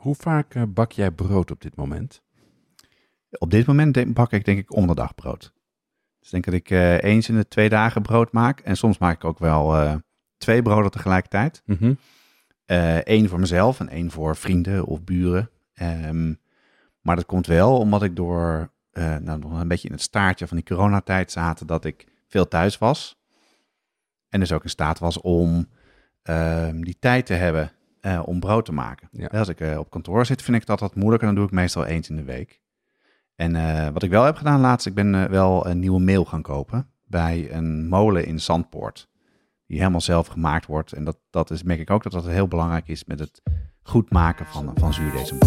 hoe vaak eh, bak jij brood op dit moment? Op dit moment bak ik denk ik om de dag brood. Dus denk dat ik eh, eens in de twee dagen brood maak. En soms maak ik ook wel eh, twee broden tegelijkertijd. Mhm. Eén voor mezelf en één voor vrienden of buren. Ehm, maar dat komt wel omdat ik door, nou nog een beetje in het staartje van die coronatijd zaten, dat ik veel thuis was. En dus ook in staat was om ehm, die tijd te hebben eh, om brood te maken. Ja. Als ik eh, op kantoor zit, vind ik dat wat moeilijker. Dan doe ik meestal eens in de week. En eh, wat ik wel heb gedaan laatst, ik ben wel een nieuwe meel gaan kopen bij een molen in Zandpoort. Die helemaal zelf gemaakt wordt. En dat, dat is, merk ik ook dat dat heel belangrijk is met het goed maken van, van zuurdesem.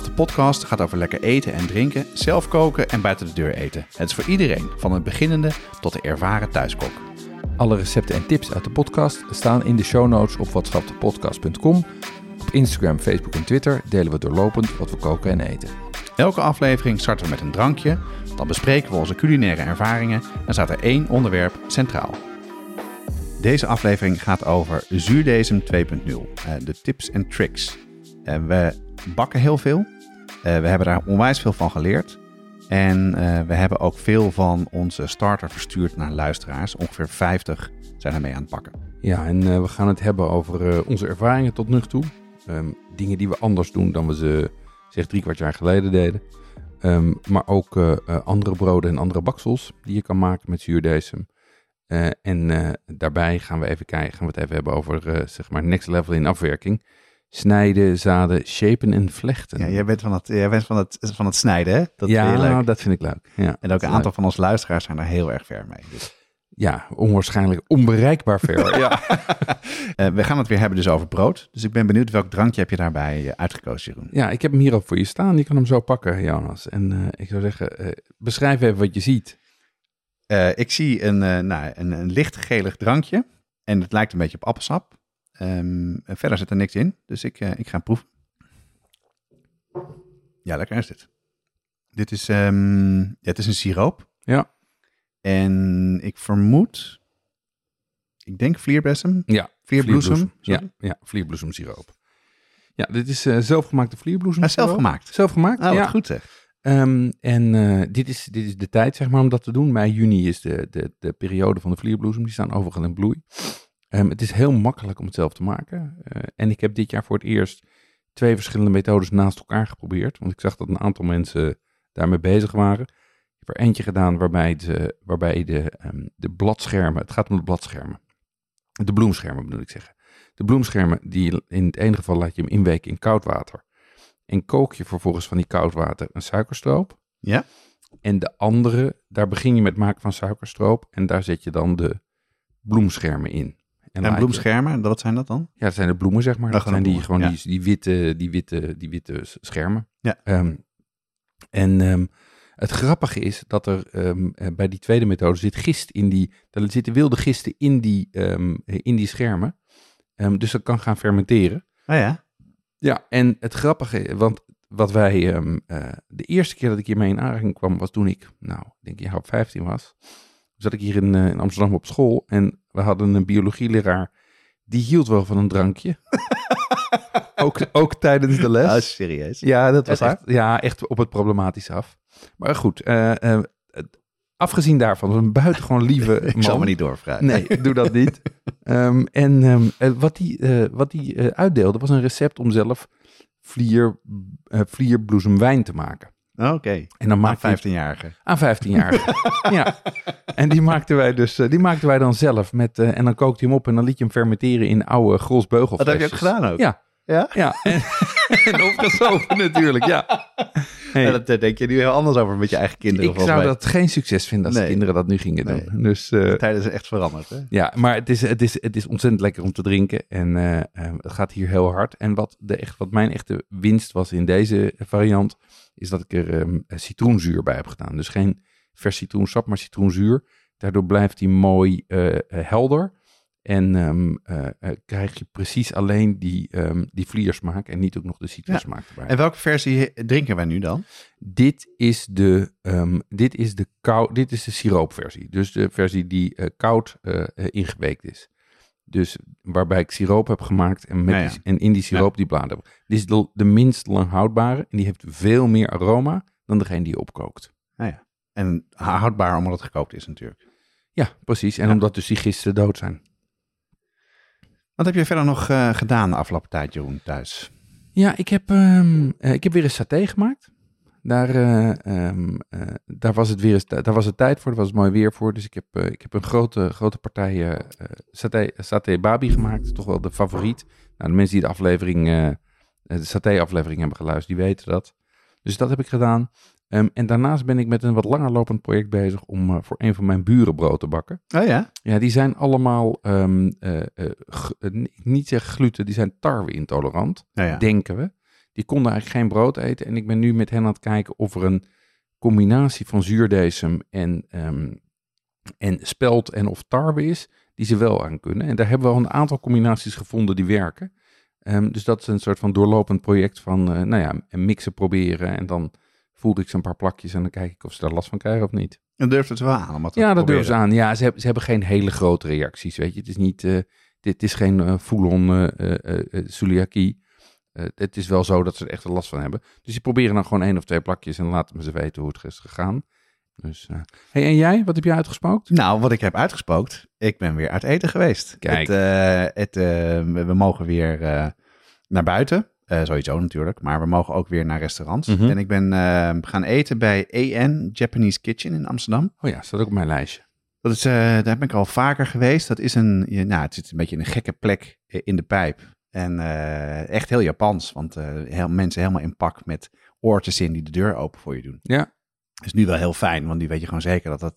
De podcast gaat over lekker eten en drinken, zelf koken en buiten de deur eten. Het is voor iedereen, van het beginnende tot de ervaren thuiskok. Alle recepten en tips uit de podcast staan in de show notes op watschapdepodcast.com. Op Instagram, Facebook en Twitter delen we doorlopend wat we koken en eten. Elke aflevering starten we met een drankje, dan bespreken we onze culinaire ervaringen en staat er één onderwerp centraal. Deze aflevering gaat over zuurdesem 2.0, eh, de tips en tricks. Eh, we bakken heel veel, Eh, we hebben daar onwijs veel van geleerd en eh, we hebben ook veel van onze starter verstuurd naar luisteraars. Ongeveer 50 zijn ermee aan het pakken. Ja, en eh, we gaan het hebben over onze ervaringen tot nu toe. Ehm, dingen die we anders doen dan we ze zeg drie kwart jaar geleden deden. Ehm, maar ook andere broden en andere baksels die je kan maken met zuurdesem. En daarbij gaan we even kijken, gaan we het even hebben over zeg maar next level in afwerking. Snijden, zaden, shapen en vlechten. Ja, jij bent van het, jij bent van het, van het snijden, hè? Dat ja, vind leuk. dat vind ik leuk. Ja, En ook een aantal van onze luisteraars zijn daar heel erg ver mee. Dus, ja onwaarschijnlijk onbereikbaar ver. ja. eh, we gaan het weer hebben dus over brood. Dus ik ben benieuwd welk drankje heb je daarbij eh, uitgekozen, Jeroen? ja, ik heb hem hier ook voor je staan. Je kan hem zo pakken, Jonas. En eh, ik zou zeggen, beschrijf even wat je ziet. Ik zie een, nou, een, een licht gelig drankje. En het lijkt een beetje op appelsap. En verder zit er niks in. Dus ik, eh, ik ga proeven. Ja, lekker is dit. Dit is, ehm, ja, het is een siroop. Ja. En ik vermoed, ik denk vlierbessem. Ja, Vlierbloesem. Ja, ja vlierbloesemsiroop. Ja, dit is eh, zelfgemaakte vlierbloesem. Ja, zelf gemaakt. Zelfgemaakt, Oh, wat ja. goed zeg. Ehm, en eh, dit, is, dit is de tijd, zeg maar, om dat te doen. Mei, juni is de, de, de periode van de vlierbloesem. Die staan overigens in bloei. Ehm, het is heel makkelijk om het zelf te maken. Eh, en ik heb dit jaar voor het eerst twee verschillende methodes naast elkaar geprobeerd. Want ik zag dat een aantal mensen daarmee bezig waren. Ik heb er eentje gedaan waarbij de, waarbij de, ehm, de bladschermen, het gaat om de bladschermen. De bloemschermen bedoel ik zeggen. De bloemschermen, die in het ene geval laat je hem inweken in koud water. En kook je vervolgens van die koud water een suikerstroop. Ja? En de andere, daar begin je met maken van suikerstroop. En daar zet je dan de bloemschermen in. En, bloemschermen, wat zijn dat dan? ja, dat zijn de bloemen, zeg maar. Dat zijn die, gewoon die, die, witte, die, witte, die witte schermen. Ja. Ehm, en ehm, het grappige is dat er ehm, eh, bij die tweede methode zit gist in die... Er zitten wilde gisten in die, in die schermen. Dus dat kan gaan fermenteren. Oh ja? Ja, en het grappige, want wat wij... eh, de eerste keer dat ik hiermee in aanraking kwam was toen ik, nou, ik denk een jaar op 15 was. Zat ik hier in, eh, in Amsterdam op school en we hadden een biologieleraar... Die hield wel van een drankje. ook, ook tijdens de les. Oh, serieus? Ja, dat was Echt? ja, echt op het problematische af. Maar goed, eh, eh, afgezien daarvan, was een buitengewoon lieve man. Ik zal me niet doorvragen. Nee, doe dat niet. Ehm, en ehm, wat hij eh, wat hij, eh, uitdeelde was een recept om zelf vlier, vlierbloesemwijn te maken. Oké. En dan Maar maak je 15-jarige. aan 15 jaar. ja. En die maakten wij dus, eh, die maakten wij dan zelf met, eh, en dan kookte je hem op en dan liet je hem fermenteren in oude grosbeugelflesjes. Dat heb je ook gedaan ook? Ja. Ja? Ja. En, en natuurlijk, ja. Hey, Ja, dat eh, denk je nu heel anders over met je eigen kinderen. ik zou mij. dat geen succes vinden als de kinderen dat nu gingen doen. Dus eh, De tijden zijn echt veranderd. Hè? ja, maar het is, het, is, het is ontzettend lekker om te drinken. En eh, het gaat hier heel hard. En wat, de echt, wat mijn echte winst was in deze variant, is dat ik er ehm, citroenzuur bij heb gedaan. Dus geen vers citroensap, maar citroenzuur. Daardoor blijft hij mooi helder. En ehm, eh, eh, krijg je precies alleen die, ehm die vliersmaak en niet ook nog de citrusmaak erbij. En welke versie drinken wij nu dan? Dit is de, ehm, dit is de, kou, dit is de siroopversie. Dus de versie die eh, koud ingeweekt is. Dus waarbij ik siroop heb gemaakt en, met Ja, ja. die- en in die siroop die bladeren. Dit is de, de minst lang houdbare en die heeft veel meer aroma dan degene die je opkookt. En houdbaar omdat het gekookt is natuurlijk. Ja, precies. En omdat dus die dood zijn. Wat heb je verder nog eh, gedaan de afgelopen tijd, Jeroen, thuis? Ja, ik heb, ehm, eh, ik heb weer een saté gemaakt. Daar, eh, ehm, eh, daar, was het weer daar was het tijd voor, daar was het mooi weer voor. Dus ik heb, ik heb een grote, grote partij saté, saté babi gemaakt. Toch wel de favoriet. Nou, de mensen die de aflevering, de saté aflevering hebben geluisterd, die weten dat. Dus dat heb ik gedaan. Ehm, en daarnaast ben ik met een wat langer lopend project bezig om eh, voor een van mijn buren brood te bakken. Oh ja? Ja, die zijn allemaal, ehm, eh, eh, niet zeggen gluten, die zijn tarwe-intolerant Ja, ja. denken we. Die konden eigenlijk geen brood eten. En ik ben nu met hen aan het kijken of er een combinatie van zuurdesem en, ehm, en spelt en of tarwe is, die ze wel aan kunnen. En daar hebben we al een aantal combinaties gevonden die werken. Dus dat is een soort van doorlopend project van, nou ja, mixen proberen. En dan voelde ik ze een paar plakjes en dan kijk ik of ze daar last van krijgen of niet. En durft het wel aan om Ja, dat durven ze aan. Ja, ze hebben, ze hebben geen hele grote reacties, weet je. Het is niet, eh, dit is geen eh full-on eh, celiakie. Het is wel zo dat ze er echt last van hebben. Dus die proberen dan gewoon één of twee plakjes en laten me ze weten hoe het is gegaan. Dus, hey, en jij? Wat heb jij uitgespookt? Nou, wat ik heb uitgespookt, ik ben weer uit eten geweest. Kijk. Het, het, we, we mogen weer naar buiten, Eh, sowieso natuurlijk, maar we mogen ook weer naar restaurants. Mhm. En ik ben eh, gaan eten bij AN Japanese Kitchen in Amsterdam. Oh ja, staat ook op mijn lijstje. Dat is, eh, daar ben ik al vaker geweest. Dat is een, je- nou, het zit een beetje in een gekke plek eh, in de pijp. En echt heel Japans, want heel, mensen helemaal in pak met oortjes in die de deur open voor je doen. Ja, is nu wel heel fijn, want nu weet je gewoon zeker dat, dat,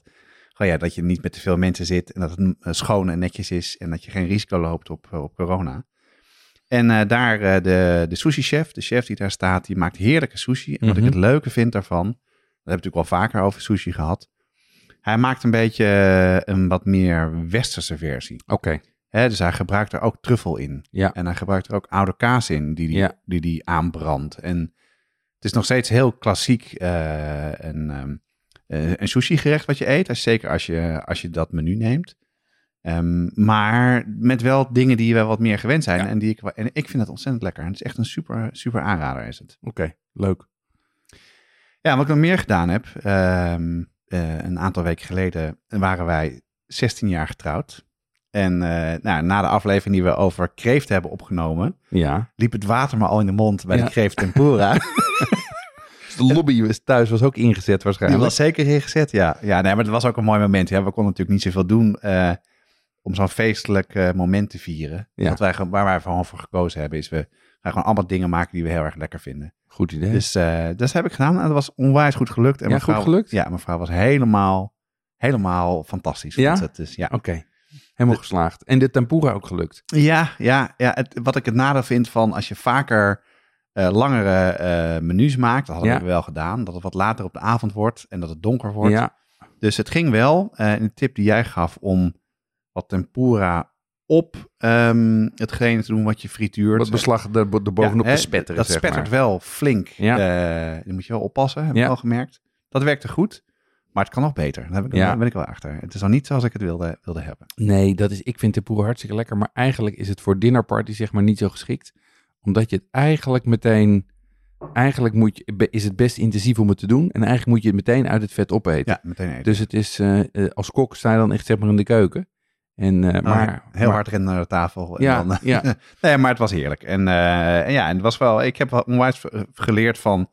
ja, dat je niet met te veel mensen zit en dat het schoon en netjes is en dat je geen risico loopt op, op corona. En eh, daar eh, de, de sushi-chef, de chef die daar staat, die maakt heerlijke sushi. En wat Mhm. ik het leuke vind daarvan, dat hebben we natuurlijk wel vaker over sushi gehad. Hij maakt een beetje eh, een wat meer westerse versie. oké. Dus hij gebruikt er ook truffel in. Ja. En hij gebruikt er ook oude kaas in, die die, Ja. die, die aanbrandt. En het is nog steeds heel klassiek een, ehm, eh, een sushi gerecht wat je eet. Zeker als je, als je dat menu neemt. Ehm, maar met wel dingen die we wat meer gewend zijn. Ja. En, die ik, en ik vind het ontzettend lekker. En het is echt een super, super aanrader is het. Oké, leuk. Ja, wat ik nog meer gedaan heb. ehm, eh, een aantal weken geleden waren wij 16 jaar getrouwd. En eh, nou, na de aflevering die we over kreeft hebben opgenomen, Ja. liep het water me al in de mond bij Ja. de kreeft tempura. Dus de lobby was thuis was ook ingezet Die waarschijnlijk. was zeker ingezet, ja. Ja, nee, maar het was ook een mooi moment. Ja, we konden natuurlijk niet zoveel doen eh, om zo'n feestelijk moment te vieren. Ja. Wat wij, waar wij gewoon voor gekozen hebben, is we gaan gewoon allemaal dingen maken die we heel erg lekker vinden. Goed idee. Dus eh, dat heb ik gedaan en dat was onwijs goed gelukt. En Ja, mijn goed vrouw- gelukt? Ja, mijn vrouw was helemaal, helemaal fantastisch. Ja? het. Dus, ja. Oké, helemaal geslaagd. En de tempura ook gelukt. Ja, ja, ja het, wat ik het nadeel vind van als je vaker eh, langere eh, menus maakt, dat hadden Ja. we wel gedaan, dat het wat later op de avond wordt en dat het donker wordt. Ja, Dus het ging wel. een tip die jij gaf om wat tempura op hetgene te doen wat je frituurt. wat beslag er, er bovenop Ja, te spetteren, Dat zeg spettert maar. wel flink. Ja. Die moet je wel oppassen, heb Ja. ik wel gemerkt. Dat werkte goed, maar het kan nog beter. Daar, heb ik, Ja. ben ik wel achter. Het is al niet zoals ik het wilde, wilde hebben. Nee, dat is, ik vind tempura hartstikke lekker. Maar eigenlijk is het voor dinnerparty zeg maar niet zo geschikt. Omdat je het eigenlijk meteen... Eigenlijk moet je, is het best intensief om het te doen. En eigenlijk moet je het meteen uit het vet opeten. Ja, meteen eten. Dus het is, eh, eh, als kok sta je dan echt zeg maar in de keuken. En, eh, Nou, maar, heel maar- hard rennen naar de tafel. En Ja, dan, ja. nee, maar het was heerlijk. En, eh, en ja, en het was wel, ik heb wel onwijs geleerd van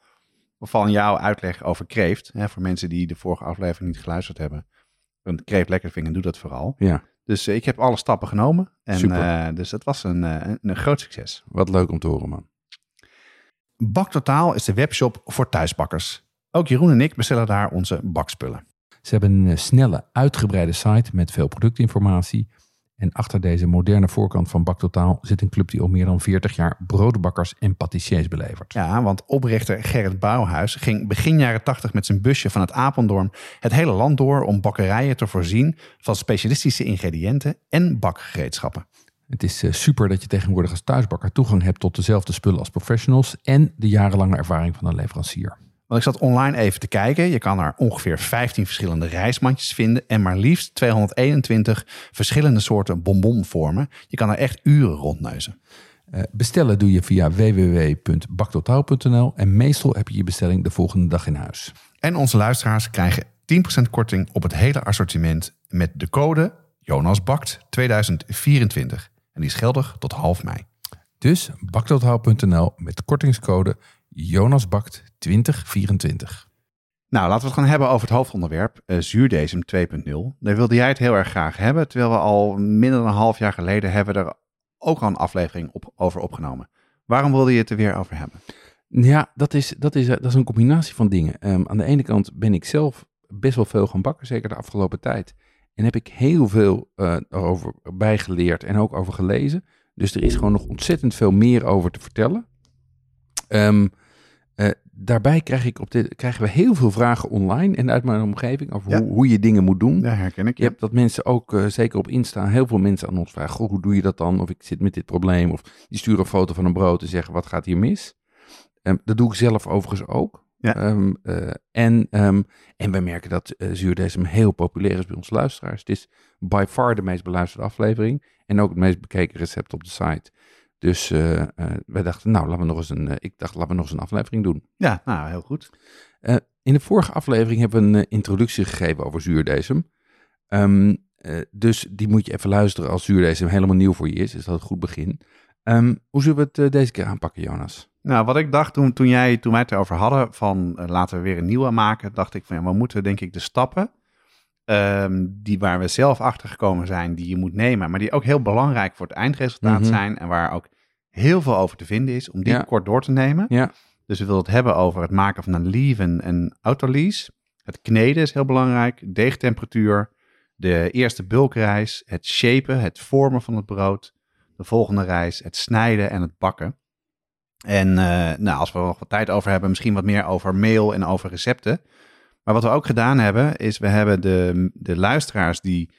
van jouw uitleg over kreeft. Hè, voor mensen die de vorige aflevering niet geluisterd hebben. Want kreeft lekker vinden, doe dat vooral. Ja, Dus eh, ik heb alle stappen genomen. En, Super. eh, dus dat was een, eh, een, een groot succes. wat leuk om te horen, man. Baktotaal is de webshop voor thuisbakkers. Ook Jeroen en ik bestellen daar onze bakspullen. Ze hebben een eh, snelle, uitgebreide site met veel productinformatie. En achter deze moderne voorkant van Baktotaal zit een club die al meer dan 40 jaar broodbakkers en patissiers belevert. Ja, want oprichter Gerrit Bouwhuis ging begin jaren 80 met zijn busje van het Apeldoorn het hele land door om bakkerijen te voorzien van specialistische ingrediënten en bakgereedschappen. Het is eh, super dat je tegenwoordig als thuisbakker toegang hebt tot dezelfde spullen als professionals en de jarenlange ervaring van een leverancier. Want ik zat online even te kijken. Je kan er ongeveer 15 verschillende reismandjes vinden en maar liefst 221 verschillende soorten bonbonvormen. Je kan er echt uren rondneuzen. Eh, bestellen doe je via www.baktotaal.nl en meestal heb je je bestelling de volgende dag in huis. En onze luisteraars krijgen 10% korting op het hele assortiment met de code JonasBakt 2024. En die is geldig tot half mei. Dus baktotaal.nl met kortingscode JonasBakt 2024. Nou, laten we het gaan hebben over het hoofdonderwerp, eh, zuurdesem 2.0. Daar wilde jij het heel erg graag hebben, terwijl we al minder dan een half jaar geleden hebben er ook al een aflevering op, over opgenomen. Waarom wilde je het er weer over hebben? Ja, dat is, dat is, eh, dat is een combinatie van dingen. Ehm, aan de ene kant ben ik zelf best wel veel gaan bakken, zeker de afgelopen tijd. En heb ik heel veel eh over bijgeleerd en ook over gelezen. Dus er is gewoon nog ontzettend veel meer over te vertellen. Ehm, eh, daarbij krijg ik op dit, krijgen we heel veel vragen online en uit mijn omgeving over Ja. hoe, hoe je dingen moet doen. Ja, herken ik. Je hebt dat mensen ook, eh, zeker op Insta, heel veel mensen aan ons vragen: Goh, hoe doe je dat dan? Of ik zit met dit probleem. Of die sturen een foto van een brood en zeggen: wat gaat hier mis? Ehm, dat doe ik zelf overigens ook. Ja. Ehm, eh, en, ehm, en wij merken dat eh zuurdesem heel populair is bij onze luisteraars. Het is by far de meest beluisterde aflevering. En ook het meest bekeken recept op de site. Dus eh, eh, wij dachten, nou, laten we nog eens een, eh, ik dacht, laten we nog eens een aflevering doen. Ja, nou, heel goed. In de vorige aflevering hebben we een introductie gegeven over zuurdesem. Ehm, eh, dus die moet je even luisteren als zuurdesem helemaal nieuw voor je is. Is dat een goed begin. Ehm, hoe zullen we het deze keer aanpakken, Jonas? Nou, wat ik dacht toen, toen, jij, toen wij het erover hadden van laten we weer een nieuwe maken, dacht ik van ja, we moeten denk ik de stappen ehm, die waar we zelf achter gekomen zijn, die je moet nemen, maar die ook heel belangrijk voor het eindresultaat Mhm. zijn en waar ook heel veel over te vinden is, om die Ja. kort door te nemen. Ja. Dus we willen het hebben over het maken van een leave en een autolease. Het kneden is heel belangrijk, deegtemperatuur, de eerste bulkreis, het shapen, het vormen van het brood, de volgende reis, het snijden en het bakken. En eh, nou, als we nog wat tijd over hebben, misschien wat meer over mail en over recepten. Maar wat we ook gedaan hebben, is we hebben de, de luisteraars die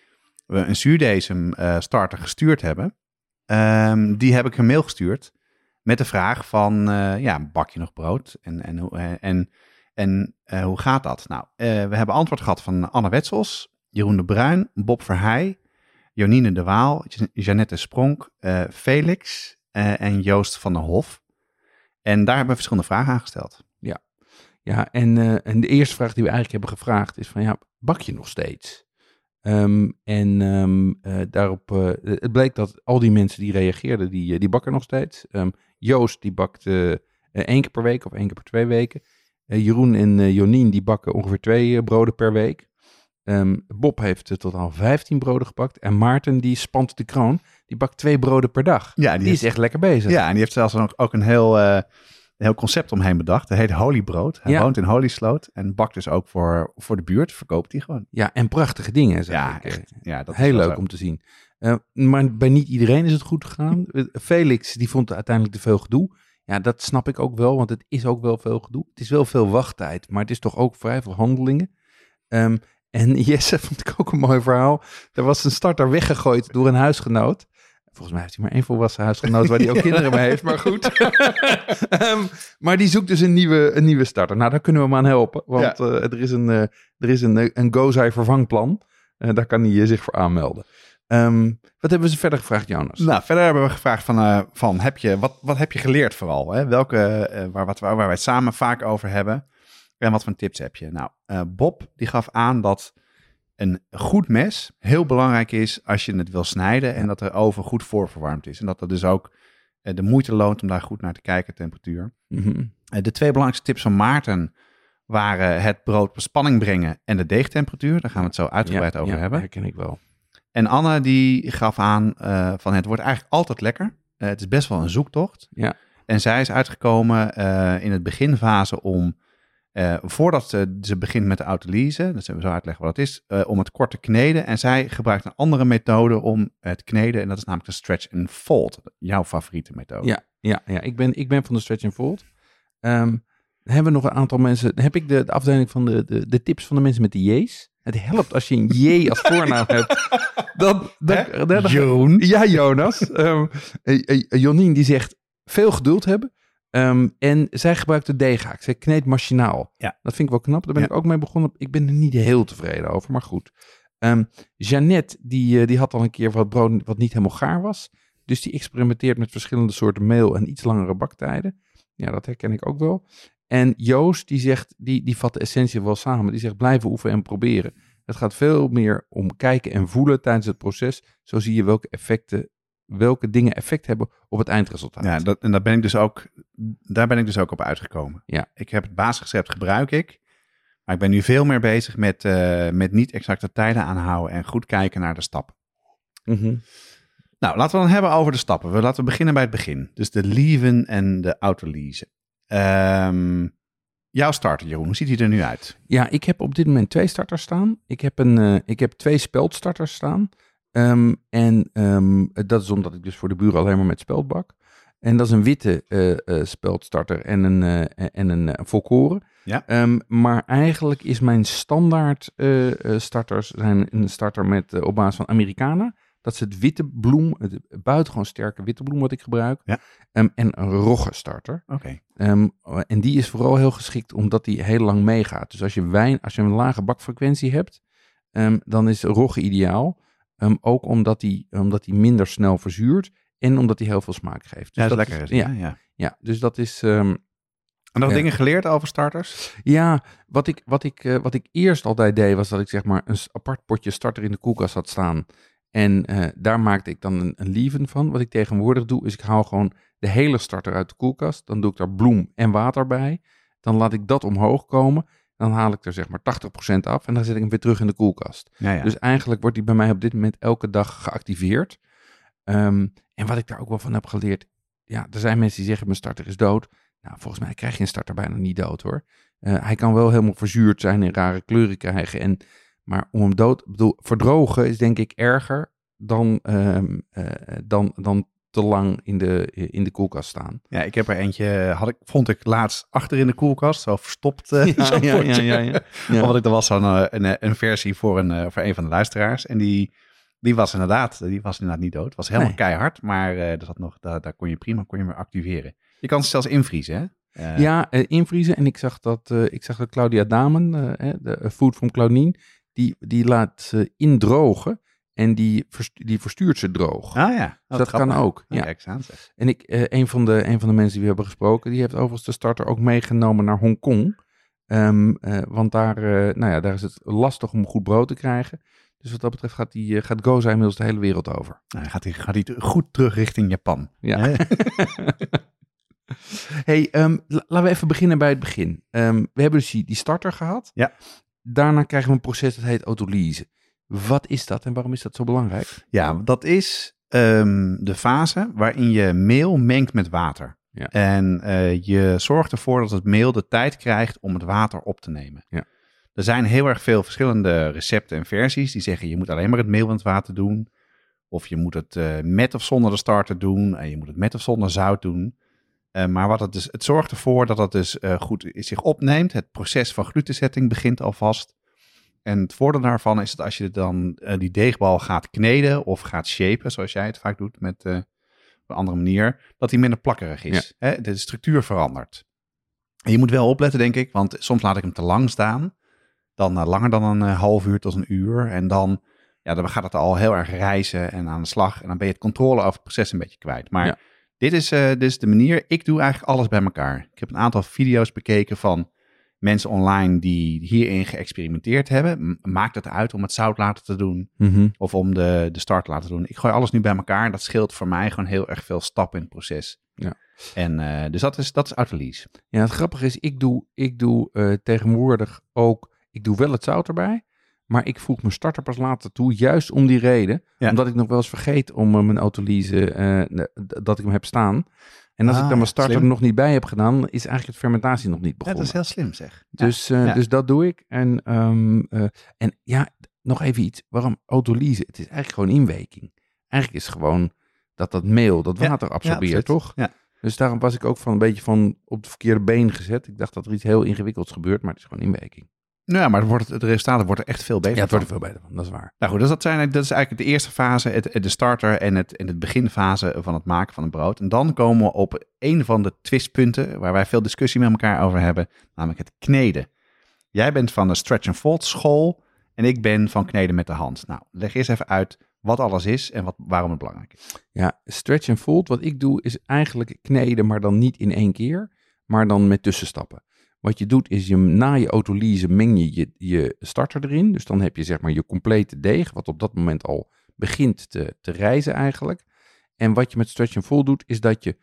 we een zuurdesem eh, starter gestuurd hebben, ehm, die heb ik een mail gestuurd met de vraag van, eh, ja, bak je nog brood? En, en, eh, en, en eh, hoe gaat dat? Nou, we hebben antwoord gehad van Anne Wetsels, Jeroen de Bruin, Bob Verheij, Jonine de Waal, Jan- Jeannette Spronk, Felix en Joost van der Hof. En daar hebben we verschillende vragen aan gesteld. Ja, en, eh, en de eerste vraag die we eigenlijk hebben gevraagd is van ja, bak je nog steeds? Ehm, en ehm, eh, daarop, eh, het bleek dat al die mensen die reageerden, die, eh, die bakken nog steeds. Ehm, Joost die bakt één keer per week of één keer per twee weken. Jeroen en Jonien die bakken ongeveer twee broden per week. Bob heeft totaal 15 broden gepakt. En Maarten die spant de kroon, die bakt twee broden per dag. Ja, Die is echt lekker bezig. Ja, en die heeft zelfs ook, ook een heel, een heel concept omheen bedacht. Het heet Holy Brood. Hij Ja. woont in Holy Sloot en bakt dus ook voor, voor de buurt. Verkoopt hij gewoon. Ja, en prachtige dingen. Zeg Ja, ik. eh. echt. Ja, dat is Heel leuk om te zien. Eh, maar bij niet iedereen is het goed gegaan. Eh, Felix, die vond uiteindelijk te veel gedoe. Ja, dat snap ik ook wel, want het is ook wel veel gedoe. Het is wel veel wachttijd, maar het is toch ook vrij veel handelingen. Ehm, en Jesse vond ik ook een mooi verhaal. Er was een starter weggegooid door een huisgenoot. Volgens mij heeft hij maar één volwassen huisgenoot waar hij ook kinderen mee heeft, maar goed. Ehm, maar die zoekt dus een nieuwe, een nieuwe starter. Nou, daar kunnen we hem aan helpen, want eh, er is een, eh, er is een, eh, een Gozai vervangplan. Daar kan hij zich voor aanmelden. Ehm, wat hebben ze verder gevraagd, Jonas? Nou, verder hebben we gevraagd van, van heb je, wat, wat heb je geleerd vooral? Hè? Welke, waar, wat, waar wij het samen vaak over hebben. En wat voor tips heb je? Nou, Bob die gaf aan dat een goed mes heel belangrijk is als je het wil snijden en dat de oven goed voorverwarmd is. En dat er dus ook de moeite loont om daar goed naar te kijken, temperatuur. Mhm. Eh, de twee belangrijkste tips van Maarten waren het brood op spanning brengen en de deegtemperatuur. Daar gaan we het zo uitgebreid Ja, over ja, hebben. herken ik wel. En Anne die gaf aan eh, van het wordt eigenlijk altijd lekker. Eh, het is best wel een zoektocht. Ja. En zij is uitgekomen eh, in het beginfase om, eh, voordat ze, ze begint met de autolyse, dat zullen we zo uitleggen wat dat is, eh, om het kort te kneden. En zij gebruikt een andere methode om het kneden en dat is namelijk de stretch and fold. Jouw favoriete methode. Ja, ja, ja. Ik, ben, ik ben van de stretch and fold. Ehm, hebben we nog een aantal mensen. Heb ik de, de afdeling van de, de, de tips van de mensen met de J's? Het helpt als je een J als voornaam hebt. Dan, dan. Ja, Jonas. Jonien die zegt veel geduld hebben. Ehm, en zij gebruikt de deeghaak. Zij kneedt machinaal. Ja. Dat vind ik wel knap. Daar ben Ja. ik ook mee begonnen. Ik ben er niet heel tevreden over, maar goed. Ehm Jeannette, die, eh, die had al een keer wat brood wat niet helemaal gaar was. Dus die experimenteert met verschillende soorten meel en iets langere baktijden. Ja, dat herken ik ook wel. En Joost, die zegt, die, die vat de essentie wel samen. Die zegt blijven oefenen en proberen. Het gaat veel meer om kijken en voelen tijdens het proces. Zo zie je welke effecten, welke dingen effect hebben op het eindresultaat. Ja, dat, en daar ben ik dus ook, daar ben ik dus ook op uitgekomen. Ja. Ik heb het basisrecept gebruik ik. Maar ik ben nu veel meer bezig met, eh, met niet exacte tijden aanhouden en goed kijken naar de stappen. Mhm. Nou, laten we dan hebben over de stappen. We, laten we beginnen bij het begin. Dus de leaven en de autolyse. Ehm jouw starter, Jeroen, hoe ziet hij er nu uit? Ja, ik heb op dit moment twee starters staan. Ik heb, een, eh, ik heb twee speldstarters staan. Ehm, en ehm, dat is omdat ik dus voor de buren alleen maar met speld bak. En dat is een witte eh eh, speldstarter en een, eh, en een volkoren. Ja. Ehm, maar eigenlijk is mijn standaard starters zijn een starter met, op basis van Americana. Dat is het witte bloem, het buitengewoon sterke witte bloem wat ik gebruik. Ja. En een rogge starter. Oké. En die is vooral heel geschikt omdat die heel lang meegaat. Dus als je wijn, als je een lage bakfrequentie hebt, dan is rogge ideaal. Ehm, ook omdat die, omdat die minder snel verzuurt en omdat die heel veel smaak geeft. Dus Ja, dat is lekker. Is, ja, ja. Ja. dus dat is. ehm, En nog Ja. dingen geleerd over starters? ja, wat ik, wat, ik, eh, wat ik eerst altijd deed, was dat ik zeg maar een apart potje starter in de koelkast had staan. En eh, daar maakte ik dan een, een lieven van. Wat ik tegenwoordig doe, is ik haal gewoon de hele starter uit de koelkast. Dan doe ik daar bloem en water bij. Dan laat ik dat omhoog komen. Dan haal ik er zeg maar 80% af en dan zet ik hem weer terug in de koelkast. Ja, ja. Dus eigenlijk wordt die bij mij op dit moment elke dag geactiveerd. Ehm, en wat ik daar ook wel van heb geleerd. Ja, er zijn mensen die zeggen mijn starter is dood. Nou, volgens mij krijg je een starter bijna niet dood hoor. Eh, hij kan wel helemaal verzuurd zijn en rare kleuren krijgen. En, maar om hem dood, bedoel, verdrogen is denk ik erger dan, ehm, eh, dan, dan te lang in de, in de koelkast staan. ja, ik heb er eentje, had ik, vond ik laatst achter in de koelkast, zo verstopt. eh, zo'n potje. ja. Omdat ik er was zo'n eh, een, een versie voor een, eh, voor een van de luisteraars. En die, die was inderdaad, die was inderdaad niet dood. Het was helemaal Nee. keihard, maar eh er zat nog, daar, daar kon je prima kon je weer activeren. Je kan ze zelfs invriezen, hè? Eh, Ja, eh, invriezen. En ik zag dat, eh, ik zag dat Claudia Damen, eh, eh, de eh, Food from Claudine, die, die laat ze indrogen en die, verstu- die verstuurt ze droog. Ah ja, Dus dat kan ook. Ja. Ja. Zeg. En ik, eh, een, van de, een van de mensen die we hebben gesproken, die heeft overigens de starter ook meegenomen naar Hongkong. Eh, want daar, eh, nou ja, daar is het lastig om goed brood te krijgen. Dus wat dat betreft gaat, die, gaat Goza inmiddels de hele wereld over. Nou, gaat hij gaat goed terug richting Japan. Ja. Hè? hey, ehm, la- laten we even beginnen bij het begin. Ehm, we hebben dus die, die starter gehad. Ja. Daarna krijgen we een proces dat heet autolyse. Wat is dat en waarom is dat zo belangrijk? Ja, dat is ehm, de fase waarin je meel mengt met water. Ja. En eh, je zorgt ervoor dat het meel de tijd krijgt om het water op te nemen. Ja. Er zijn heel erg veel verschillende recepten en versies die zeggen je moet alleen maar het meel in het water doen. Of je moet het eh, met of zonder de starter doen. En je moet het met of zonder zout doen. Eh, maar wat het, dus, het zorgt ervoor dat het dus eh, goed zich opneemt. Het proces van glutenzetting begint alvast. En het voordeel daarvan is dat als je dan eh, die deegbal gaat kneden of gaat shapen, zoals jij het vaak doet met op een andere manier, dat die minder plakkerig is. Hè? De structuur verandert. En je moet wel opletten, denk ik, want soms laat ik hem te lang staan. Dan eh, langer dan een half uur tot een uur. En dan, ja, dan gaat het al heel erg reizen en aan de slag. En dan ben je het controle over het proces een beetje kwijt. Maar Ja. dit, is, dit is de manier. Ik doe eigenlijk alles bij elkaar. Ik heb een aantal video's bekeken van mensen online die hierin geëxperimenteerd hebben. Maakt het uit om het zout laten te doen Mhm. of om de, de start te laten doen. Ik gooi alles nu bij elkaar en dat scheelt voor mij gewoon heel erg veel stappen in het proces. Ja. En eh, dus dat is, dat is Autolies. Ja, het grappige is, ik doe, ik doe eh, tegenwoordig ook, ik doe wel het zout erbij, maar ik voeg mijn starter pas later toe, juist om die reden. Ja. Omdat ik nog wel eens vergeet om eh, mijn autolyse, dat ik hem heb staan. En als Ah, ik dan mijn ja, starter slim. er nog niet bij heb gedaan, is eigenlijk het fermentatie nog niet Ja, begonnen. dat is heel slim zeg. Ja. Dus, eh, Ja. dus dat doe ik. En, eh, en ja, nog even iets. Waarom autolyse? Het is eigenlijk gewoon inweking. Eigenlijk is het gewoon dat dat meel, dat water absorbeert, toch? Ja. Dus daarom was ik ook van een beetje van op het verkeerde been gezet. Ik dacht dat er iets heel ingewikkelds gebeurt, maar het is gewoon inweking. Nou ja, maar het, wordt, het resultaat wordt er echt veel beter Ja, het wordt er veel beter van, dat is waar. Nou goed, dus dat, zijn, dat is eigenlijk de eerste fase, het, de starter en het, en het beginfase van het maken van een brood. En dan komen we op een van de twistpunten waar wij veel discussie met elkaar over hebben, namelijk het kneden. Jij bent van de stretch and fold school en ik ben van kneden met de hand. Nou, leg eerst even uit wat alles is en wat, waarom het belangrijk is. Ja, stretch and fold, wat ik doe, is eigenlijk kneden, maar dan niet in één keer, maar dan met tussenstappen. Wat je doet, is je na je autolyse meng je, je je starter erin. Dus dan heb je zeg maar je complete deeg, wat op dat moment al begint te, te rijzen eigenlijk. En wat je met stretch and fold doet, is dat je,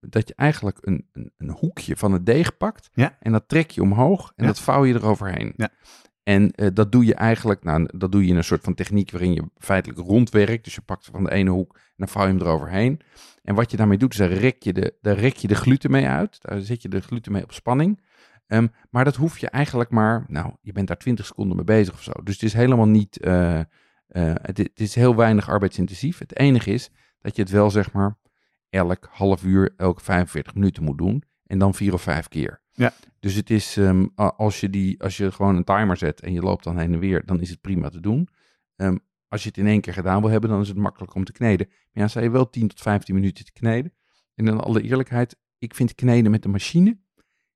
dat je eigenlijk een, een, een hoekje van het deeg pakt. Ja. En dat trek je omhoog en Ja. dat vouw je eroverheen. Ja. En eh, dat doe je eigenlijk, nou, dat doe je in een soort van techniek waarin je feitelijk rondwerkt. Dus je pakt van de ene hoek en dan vouw je hem eroverheen. En wat je daarmee doet, is daar rek je de, daar rek je de gluten mee uit. Daar zet je de gluten mee op spanning. Ehm, maar dat hoef je eigenlijk maar, nou, je bent daar 20 seconden mee bezig of zo. Dus het is helemaal niet, eh, eh, het, het is heel weinig arbeidsintensief. Het enige is dat je het wel, zeg maar, elk half uur, elke 45 minuten moet doen. En dan vier of vijf keer. Ja. Dus het is, ehm, als, je die, als je gewoon een timer zet en je loopt dan heen en weer, dan is het prima te doen. Ehm, als je het in één keer gedaan wil hebben, dan is het makkelijk om te kneden. Maar ja, zei je wel 10 tot 15 minuten te kneden. En in alle eerlijkheid, ik vind kneden met de machine,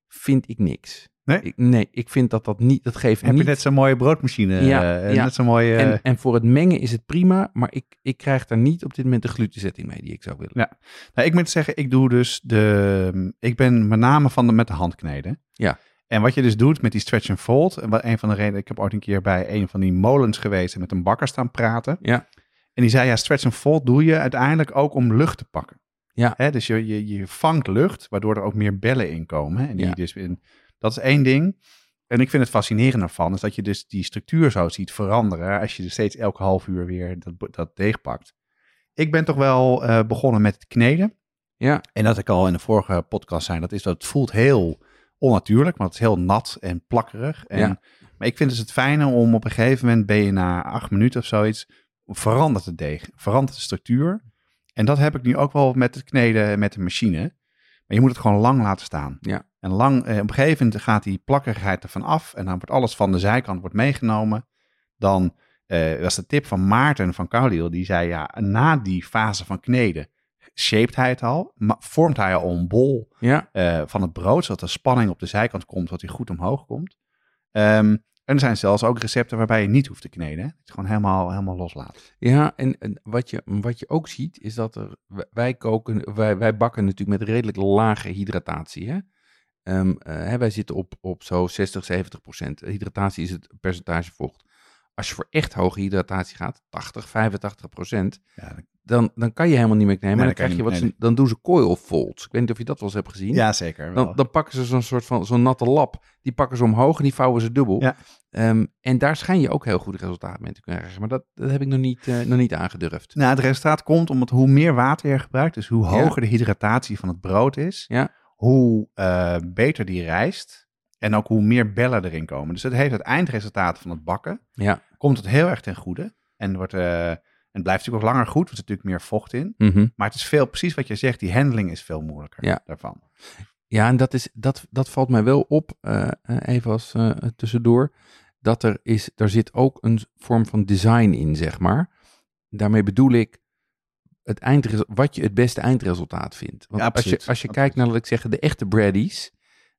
vind ik niks. Nee? Ik, nee, ik vind dat dat niet, dat geeft Heb niet. je net zo'n mooie broodmachine? Ja, eh, ja. Net zo'n mooie... eh, en, en voor het mengen is het prima, maar ik, ik krijg daar niet op dit moment de glutenzetting mee die ik zou willen. Ja. Nou, ik moet zeggen, ik doe dus de. Ik ben met name van de met de hand kneden. Ja. En wat je dus doet met die stretch and fold. En wat een van de redenen, ik heb ooit een keer bij een van die molens geweest en met een bakker staan praten. Ja, En die zei, ja, stretch and fold doe je uiteindelijk ook om lucht te pakken. Ja. Hè, dus je, je, je vangt lucht, waardoor er ook meer bellen in komen. Hè? En die Ja. dus in, dat is één ding. En ik vind het fascinerend ervan, is dat je dus die structuur zo ziet veranderen als je dus steeds elk half uur weer dat, dat deeg pakt. Ik ben toch wel eh, begonnen met het kneden. ja, En dat ik al in de vorige podcast zei, dat is dat het voelt heel onnatuurlijk, want het is heel nat en plakkerig. En, Ja. Maar ik vind dus het fijne om op een gegeven moment, ben je na acht minuten of zoiets, verandert het deeg, verandert de structuur. En dat heb ik nu ook wel met het kneden met de machine. Maar je moet het gewoon lang laten staan. Ja. En lang, eh, op een gegeven moment gaat die plakkerigheid ervan af en dan wordt alles van de zijkant wordt meegenomen. Dan eh, was de tip van Maarten van Kauliel, die zei ja, na die fase van kneden, shaped hij het al, vormt hij al een bol ja. eh, van het brood, zodat de spanning op de zijkant komt, zodat hij goed omhoog komt. Ehm, en er zijn zelfs ook recepten waarbij je niet hoeft te kneden. Hè? Je gewoon helemaal, helemaal loslaat. Ja, en, en wat, je, wat je ook ziet, is dat er, wij- wij koken, wij, wij bakken natuurlijk met redelijk lage hydratatie. Hè? Ehm, eh, hè, wij zitten op, op zo 60, 70 procent. Hydratatie is het percentage vocht. Als je voor echt hoge hydratatie gaat, 80, 85 procent, Ja, dan- dan, kan je helemaal niet meer kneden. Nee, dan krijg je wat ze, dan doen ze coil folds. Ik weet niet of je dat wel eens hebt gezien. ja zeker. wel. Dan, dan pakken ze zo'n soort van zo'n natte lap. Die pakken ze omhoog en die vouwen ze dubbel. Ja. Ehm, en daar schijn je ook heel goed resultaat mee te kunnen krijgen. Maar dat, dat heb ik nog niet, eh, nog niet aangedurfd. Nou, het resultaat komt omdat hoe meer water je gebruikt, dus hoe hoger de hydratatie van het brood is, Ja. Hoe eh, beter die rijst en ook hoe meer bellen erin komen. Dus het heeft het eindresultaat van het bakken, Ja. komt het heel erg ten goede. En wordt, eh, en blijft natuurlijk ook langer goed, want er zit natuurlijk meer vocht in. Mhm. Maar het is veel, precies wat je zegt, die handling is veel moeilijker Ja. daarvan. Ja, en dat, is, dat, dat valt mij wel op, eh, even als tussendoor, dat er is, er zit ook een vorm van design in, zeg maar. Daarmee bedoel ik het wat je het beste eindresultaat vindt. Want Ja, als je, als je kijkt naar, ik zeggen, de echte breadies,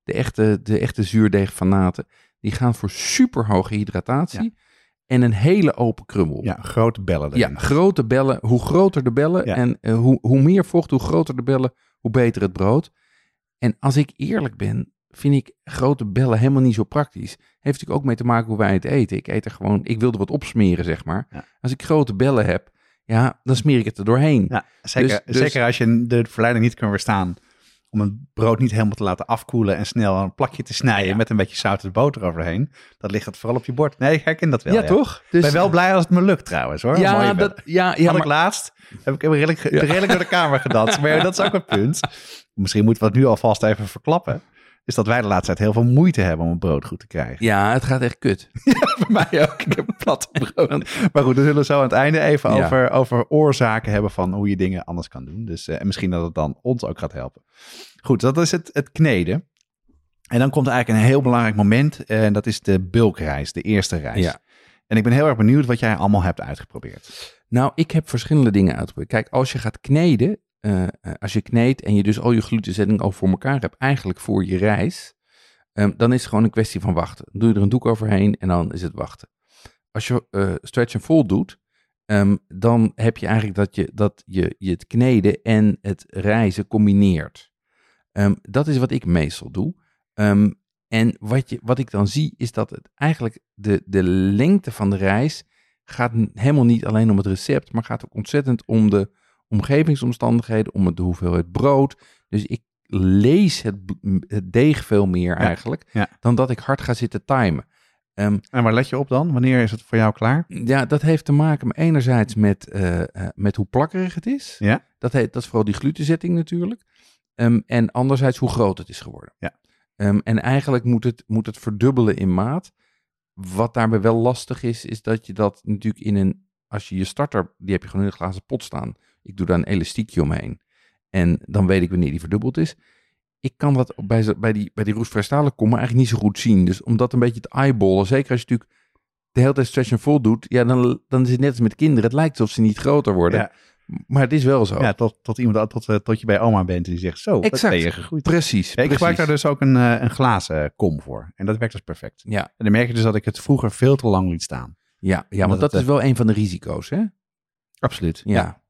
de echte, de echte zuurdeegfanaten, die gaan voor super hoge hydratatie en een hele open krummel. Ja, grote bellen erin. Ja, grote bellen. Hoe groter de bellen Ja. en eh, hoe, hoe meer vocht, hoe groter de bellen, hoe beter het brood. En als ik eerlijk ben, vind ik grote bellen helemaal niet zo praktisch. Heeft natuurlijk ook mee te maken hoe wij het eten. Ik eet er gewoon, ik wilde wat opsmeren, zeg maar. Ja. Als ik grote bellen heb, ja, dan smeer ik het er doorheen. Ja, zeker, Dus- dus- zeker als je de verleiding niet kan weerstaan om een brood niet helemaal te laten afkoelen en snel een plakje te snijden Ja. met een beetje zout en boter overheen. Dan ligt het vooral op je bord. Nee, ik herken dat wel. ja, toch? Dus, Ik ben wel blij als het me lukt trouwens hoor. Ja, Mooie dat, ja, Ja, Had ik maar, laatst. Heb ik redelijk, redelijk door de kamer gedanst. Maar dat is ook een punt. Misschien moeten we het nu alvast even verklappen. Is dat wij de laatste tijd heel veel moeite hebben om een brood goed te krijgen. ja, het gaat echt kut. Voor mij ook. Ik heb plat brood. Maar goed, we zullen zo aan het einde even Ja. over, over oorzaken hebben van hoe je dingen anders kan doen. Dus, eh, en misschien dat het dan ons ook gaat helpen. Goed, dat is het, het kneden. En dan komt er eigenlijk een heel belangrijk moment. eh, En dat is de bulkreis, de eerste reis. Ja. En ik ben heel erg benieuwd wat jij allemaal hebt uitgeprobeerd. Nou, ik heb verschillende dingen uitgeprobeerd. Kijk, als je gaat kneden, eh, eh, als je kneedt en je dus al je glutenzetting al voor elkaar hebt, eigenlijk voor je reis, ehm, dan is het gewoon een kwestie van wachten. Doe je er een doek overheen en dan is het wachten. Als je eh, stretch and fold doet, ehm, dan heb je eigenlijk dat je, dat je, je het kneden en het reizen combineert. Ehm, dat is wat ik meestal doe. En wat, je, wat ik dan zie, is dat het eigenlijk de, de lengte van de reis gaat helemaal niet alleen om het recept, maar gaat ook ontzettend om de omgevingsomstandigheden, om het- de hoeveelheid brood. Dus ik lees het, deeg veel meer eigenlijk, ja. dan dat ik hard ga zitten timen. Ehm, En waar let je op dan? Wanneer is het voor jou klaar? ja, dat heeft te maken met enerzijds met, eh, eh, met hoe plakkerig het is. Ja. Dat, heet, dat is vooral die glutenzetting natuurlijk. Ehm, en anderzijds hoe groot het is geworden. Ja. Ehm, en eigenlijk moet het, moet het verdubbelen in maat. Wat daarbij wel lastig is, is dat je dat natuurlijk in een... Als je je starter, die heb je gewoon in een glazen pot staan. Ik doe daar een elastiekje omheen. En dan weet ik wanneer die verdubbeld is. Ik kan dat bij, bij die, bij die roestvrijstalen stalen komen eigenlijk niet zo goed zien. Dus om dat een beetje te eyeballen, zeker als je natuurlijk de hele tijd stretch fold doet, ja, dan, dan is het net als met kinderen. Het lijkt alsof ze niet groter worden. Ja. Maar het is wel zo. Ja, tot, tot, iemand, tot, eh, tot je bij oma bent en die zegt, zo, dat Exact. ben je gegroeid. Precies. Ja, ik gebruik daar dus ook een, eh, een glazen kom voor. En dat werkt dus perfect. Ja, En dan merk je dus dat ik het vroeger veel te lang liet staan. ja, ja Omdat want dat is wel een van de risico's, hè? Absoluut. Ja.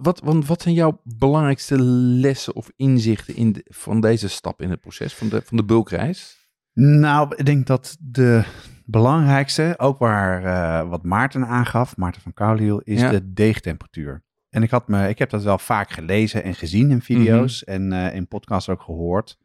Wat, want wat zijn jouw belangrijkste lessen of inzichten in de- van deze stap in het proces, van de, van de bulkreis? Nou, ik denk dat de belangrijkste, ook waar eh, wat Maarten aangaf, Maarten van Kouliel, is Ja. de deegtemperatuur. En ik, had me, ik heb dat wel vaak gelezen en gezien in video's Mhm. en eh, in podcasts ook gehoord.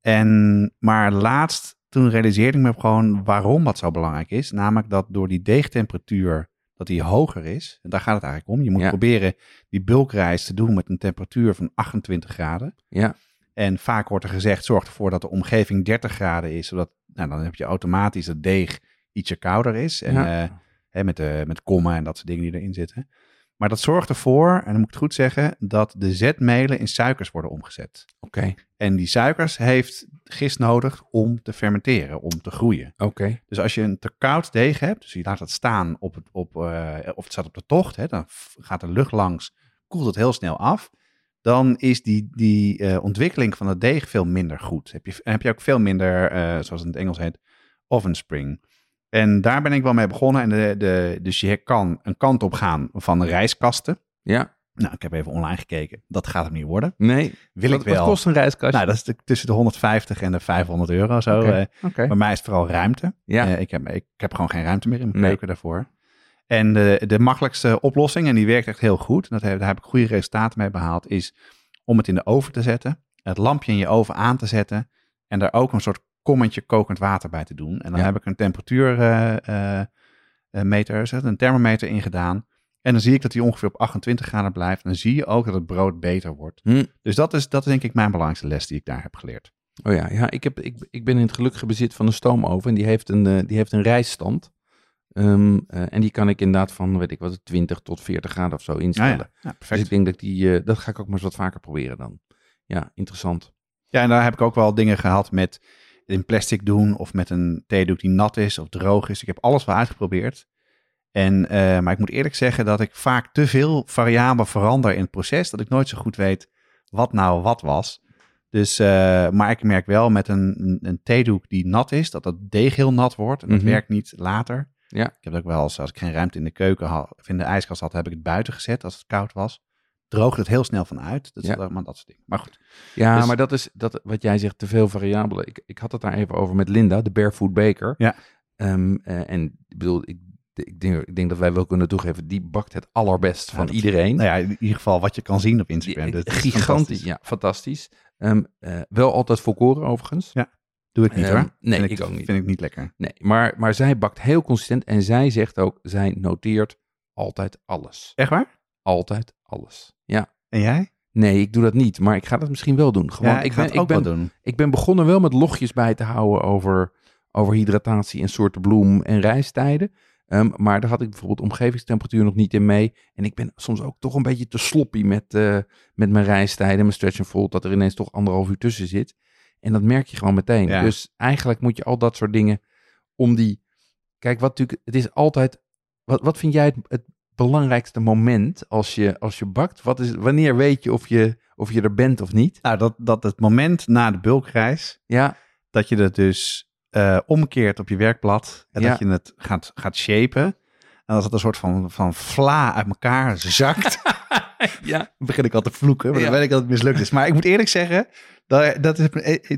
En, maar laatst, toen realiseerde ik me gewoon waarom dat zo belangrijk is. Namelijk dat door die deegtemperatuur, dat die hoger is. En daar gaat het eigenlijk om. Je moet Ja. proberen die bulkreis te doen met een temperatuur van 28 graden. Ja, En vaak wordt er gezegd, zorg ervoor dat de omgeving 30 graden is, zodat nou, dan heb je automatisch dat deeg ietsje kouder is. En Ja. eh, hè, met, de, met kommen en dat soort dingen die erin zitten. Maar dat zorgt ervoor, en dan moet ik het goed zeggen, dat de zetmelen in suikers worden omgezet. oké. En die suikers heeft gist nodig om te fermenteren, om te groeien. Oké. Dus als je een te koud deeg hebt, dus je laat het staan op het, op, eh, of het staat op de tocht, hè, dan gaat de lucht langs, koelt het heel snel af. Dan is die, die eh, ontwikkeling van het deeg veel minder goed. Heb je, en heb je ook veel minder, eh, zoals het in het Engels heet, oven spring. En daar ben ik wel mee begonnen. En de, de, dus je kan een kant op gaan van rijstkasten. Ja, Nou, ik heb even online gekeken. Dat gaat hem niet worden. nee. Wil wat, ik wel. Wat kost een reiskastje? Nou, dat is de- tussen de 150 en de 500 euro zo. Oké. eh. Oké. Bij mij is het vooral ruimte. Ja. Eh, ik, heb, ik heb gewoon geen ruimte meer in mijn Nee. keuken daarvoor. En de, de makkelijkste oplossing, en die werkt echt heel goed, dat heb, daar heb ik goede resultaten mee behaald, is om het in de oven te zetten, het lampje in je oven aan te zetten en daar ook een soort kommetje kokend water bij te doen. En dan Ja. heb ik een temperatuurmeter, uh, een thermometer in gedaan. En dan zie ik dat die ongeveer op 28 graden blijft. En dan zie je ook dat het brood beter wordt. Hm. Dus dat is, dat is denk ik mijn belangrijkste les die ik daar heb geleerd. Oh ja, ja ik, heb, ik, ik ben in het gelukkige bezit van een stoomoven en die heeft een, eh, die heeft een rijststand. Ehm, eh, en die kan ik inderdaad van, weet ik wat, 20 tot 40 graden of zo instellen. Ja, ja. Ja, Dus ik denk dat die, eh, dat ga ik ook maar eens wat vaker proberen dan. Ja, interessant. Ja, en daar heb ik ook wel dingen gehad met in plastic doen of met een theedoek die nat is of droog is. Ik heb alles wel uitgeprobeerd. En, eh, maar ik moet eerlijk zeggen dat ik vaak te veel variabelen verander in het proces, dat ik nooit zo goed weet wat nou wat was. Dus, eh, maar ik merk wel met een, een, theedoek die nat is, dat dat deeg heel nat wordt. En dat Mhm. werkt niet later. Ja. Ik heb het ook wel eens, als ik geen ruimte in de keuken had, of in de ijskast had, heb ik het buiten gezet als het koud was. Droogt het heel snel van uit. Dat is Ja. allemaal dat soort dingen. Maar goed. Ja, Dus- maar dat is dat, wat jij zegt, te veel variabelen. Ik, ik had het daar even over met Linda, de Barefoot Baker. Ja. Ehm, eh, en ik bedoel, ik, ik, denk, ik denk dat wij wel kunnen toegeven, die bakt het allerbest van dat- iedereen. Nou ja, in ieder geval wat je kan zien op Instagram. Gigantisch, fantastisch. ja, fantastisch. Ehm, eh, wel altijd volkoren overigens. Ja. Doe ik niet Ehm, hoor. nee, Vind ik ook niet. Vind ik niet lekker. Nee, maar, maar zij bakt heel consistent en zij zegt ook, zij noteert altijd alles. Echt waar? Altijd alles. Ja. En jij? Nee, ik doe dat niet, maar ik ga dat misschien wel doen. Gewoon, ja, ik, ga ben, het ook ik ben, wel doen. Ik ben begonnen wel met logjes bij te houden over, over hydratatie en soorten bloem en reistijden. Ehm, maar daar had ik bijvoorbeeld omgevingstemperatuur nog niet in mee. En ik ben soms ook toch een beetje te sloppy met, eh, met mijn reistijden, mijn stretch and fold, dat er ineens toch anderhalf uur tussen zit. En dat merk je gewoon meteen. Ja. Dus eigenlijk moet je al dat soort dingen om die... Kijk, wat natuurlijk, het is altijd... Wat, wat vind jij het, het belangrijkste moment als je, als je bakt? Wat is, wanneer weet je of, je of je er bent of niet? Nou, dat, dat het moment na de bulkreis, Ja, dat je het dus eh, omkeert op je werkblad. En Ja. dat je het gaat, gaat shapen. En als het een soort van, van vla uit elkaar zakt, ja. dan begin ik al te vloeken. Maar Ja. dan weet ik dat het mislukt is. Maar ik moet eerlijk zeggen, dat, dat is,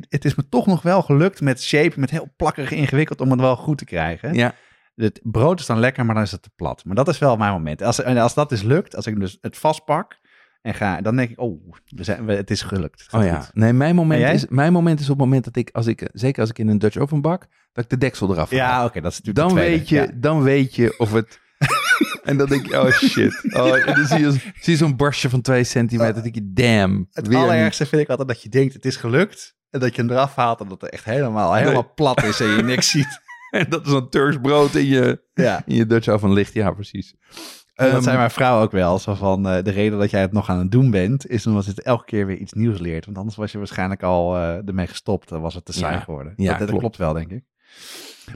het is me toch nog wel gelukt met shapen, met heel plakkerig ingewikkeld, om het wel goed te krijgen. ja. Het brood is dan lekker, maar dan is het te plat. Maar dat is wel mijn moment. Als, en als dat dus lukt, als ik dus het vastpak en ga, dan denk ik, oh, we zijn, we- het is gelukt. Het Oh ja, goed. nee, mijn moment, is, mijn moment is op het moment dat ik, als ik, zeker als ik in een Dutch oven bak, dat ik de deksel eraf haal. Ja, oké, dat is natuurlijk dan weet je, Ja. dan weet je of het. en dan denk je, oh shit. Oh, en dan zie je, zie zo'n borstje van twee centimeter. Dan denk je, damn. Het niet. allerergste vind ik altijd dat je denkt, het is gelukt. En dat je hem eraf haalt en dat het echt helemaal, helemaal plat is en je niks ziet. En dat is een Turks brood in je, Ja. in je Dutch oven ligt. Ja, precies. En dat Ehm, zei mijn vrouw ook wel. Zo van, eh, de reden dat jij het nog aan het doen bent, is omdat het elke keer weer iets nieuws leert. Want anders was je waarschijnlijk al eh, ermee gestopt. Dan was het te saai Ja. geworden. Ja, dat, dat klopt. klopt wel, denk ik.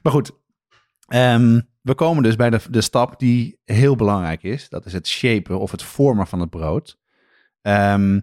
Maar goed, ehm, we komen dus bij de, de stap die heel belangrijk is. Dat is het shapen of het vormen van het brood. Ehm,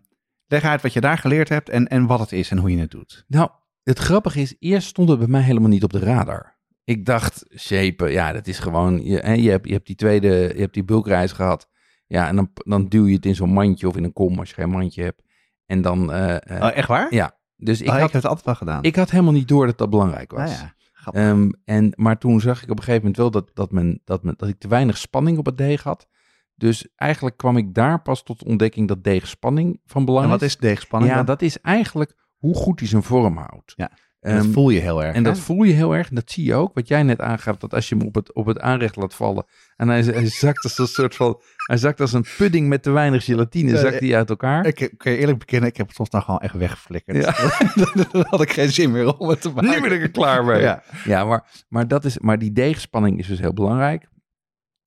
leg uit wat je daar geleerd hebt en, en wat het is en hoe je het doet. Nou, het grappige is, eerst stond het bij mij helemaal niet op de radar. Ik dacht, shapen, ja, dat is gewoon, je, hè, je, hebt, je hebt die tweede, je hebt die bulkreis gehad. Ja, en dan, dan duw je het in zo'n mandje of in een kom als je geen mandje hebt. En dan, eh, eh, Oh, echt waar? ja, dus ik, Oh, ik had, heb het altijd wel gedaan. ik had helemaal niet door dat dat belangrijk was. Ah, ja. Ehm, en, maar toen zag ik op een gegeven moment wel dat, dat, men, dat, men, dat ik te weinig spanning op het deeg had. Dus eigenlijk kwam ik daar pas tot de ontdekking dat deeg spanning van belang en wat is deegspanning Ja, dan? dat is eigenlijk hoe goed hij zijn vorm houdt. Ja, En dat Ehm, voel je heel erg. en dat voel je heel erg. En dat zie je ook. Wat jij net aangaf. Dat als je hem op het, op het aanrecht laat vallen. En hij, hij zakt als een soort van. Hij zakt als een pudding met te weinig gelatine. Zakt hij uit elkaar. Ik kan je eerlijk bekennen, ik heb het soms nou gewoon echt weggeflikkerd. Ja. Dan had ik geen zin meer om het te maken. Nu ben ik er klaar mee. Ja, Ja. maar, maar, dat is, maar die deegspanning is dus heel belangrijk.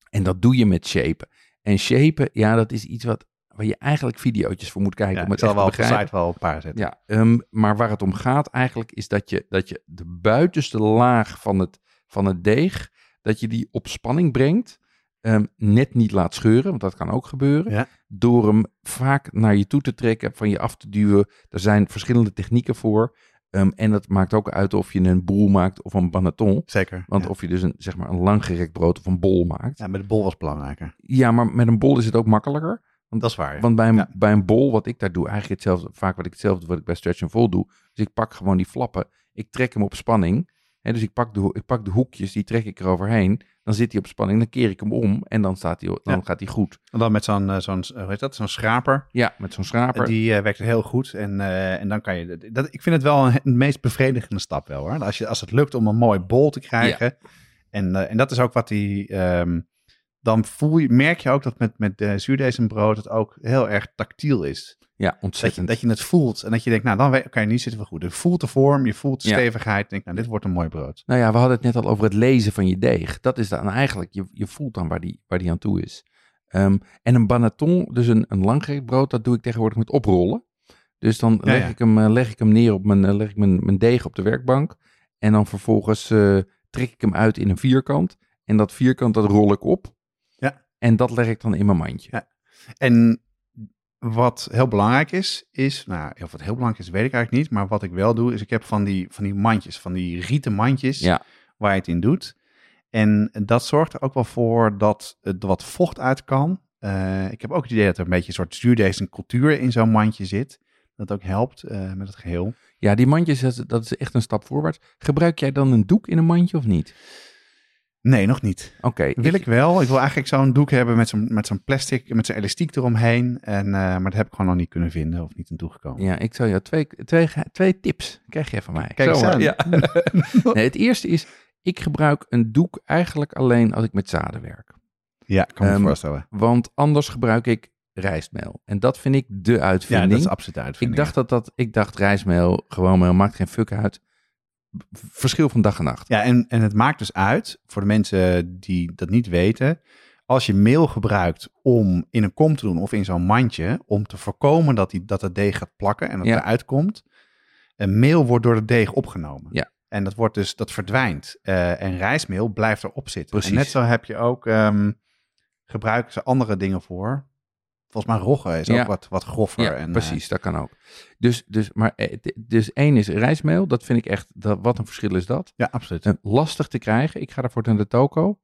En dat doe je met shapen. En shapen, ja, dat is iets wat, waar je eigenlijk video's voor moet kijken. Ja, om ik het zal echt te wel op de site wel een paar zetten. Ja, ehm, maar waar het om gaat eigenlijk is dat je, dat je de buitenste laag van het, van het deeg, dat je die op spanning brengt. ehm, net niet laat scheuren, want dat kan ook gebeuren. Ja. Door hem vaak naar je toe te trekken, van je af te duwen. Er zijn verschillende technieken voor. Ehm, en dat maakt ook uit of je een boel maakt of een banaton. Zeker. Want ja. of je dus een, zeg maar een langgerekt brood of een bol maakt. Ja. ja, met de bol was belangrijker. maar met een bol is het ook makkelijker. Dat is waar. ja. Want bij een, Ja. bij een bol, wat ik daar doe, eigenlijk hetzelfde, vaak wat ik hetzelfde wat ik bij Stretch and Fold doe. Dus ik pak gewoon die flappen, ik trek hem op spanning. Hè, dus ik pak, de, ik pak de hoekjes, die trek ik eroverheen. Dan zit hij op spanning, dan keer ik hem om en dan, staat hij, dan Ja. gaat hij goed. En dan met zo'n, eh, zo'n hoe heet dat? Zo'n schraper. Ja, met zo'n schraper. Die eh, werkt heel goed. En, eh, en dan kan je. Dat, ik vind het wel een, een meest bevredigende stap wel hoor. Als, je, als het lukt om een mooi bol te krijgen. En, eh, en dat is ook wat die. ehm, dan voel je, merk je ook dat met, met uh, zuurdezenbrood het ook heel erg tactiel is. ja, Dat je, ontzettend. dat je het voelt en dat je denkt, nou dan we- kan je niet zitten wel goed. Je voelt de vorm, je voelt de Ja. stevigheid. Denk, nou dit wordt een mooi brood. Nou ja, we hadden het net al over het lezen van je deeg. Dat is dan eigenlijk, je, je voelt dan waar die, waar die aan toe is. Ehm, en een banaton, dus een, een langgerekt brood, dat doe ik tegenwoordig met oprollen. Dus dan Ja, leg, ja. Ik hem, eh, leg ik hem neer op mijn, eh, leg ik mijn, mijn deeg op de werkbank. En dan vervolgens eh, trek ik hem uit in een vierkant. En dat vierkant, dat rol ik op. En dat leg ik dan in mijn mandje. Ja. En wat heel belangrijk is, is, nou, of wat heel belangrijk is, weet ik eigenlijk niet. Maar wat ik wel doe, is ik heb van die, van die mandjes, van die rieten mandjes, Ja. waar je het in doet. En dat zorgt er ook wel voor dat er wat vocht uit kan. Eh, ik heb ook het idee dat er een beetje een soort zuurdees cultuur in zo'n mandje zit. Dat ook helpt eh, met het geheel. Ja, die mandjes, dat is echt een stap voorwaarts. Gebruik jij dan een doek in een mandje of niet? Nee, nog niet. Oké. Wil ik wel. Ik wil eigenlijk zo'n doek hebben met zo'n, met zo'n plastic, met zo'n elastiek eromheen. En, eh, maar dat heb ik gewoon nog niet kunnen vinden of niet aan toegekomen. Ja, ik zou jou twee, twee, twee tips krijg je van mij. Kijk aan. Ja. nee, het eerste is, ik gebruik een doek eigenlijk alleen als ik met zaden werk. Ja, kan me Ehm, voorstellen. Want anders gebruik ik rijstmeel. En dat vind ik de Ja, uitvinding. dat is absoluut uit. ik, dacht dat dat, ik dacht rijstmeel, gewoon meel, maakt geen fuck uit. Verschil van dag en nacht. Ja, en, en het maakt dus uit, voor de mensen die dat niet weten, als je meel gebruikt om in een kom te doen of in zo'n mandje, om te voorkomen dat, die, dat het deeg gaat plakken en dat Ja. eruit komt, een meel wordt door de deeg opgenomen. Ja. En dat wordt dus, dat verdwijnt. Eh, en rijstmeel blijft erop zitten. Precies. En net zo heb je ook, ehm, gebruiken ze andere dingen voor. Volgens mij rogge is Ja. ook wat, wat groffer. Ja, en, eh, precies, dat kan ook. Dus, dus, maar, eh, dus één is rijstmeel, dat vind ik echt, dat, wat een verschil is dat. ja, absoluut. Eh, lastig te krijgen. Ik ga daarvoor naar de toko.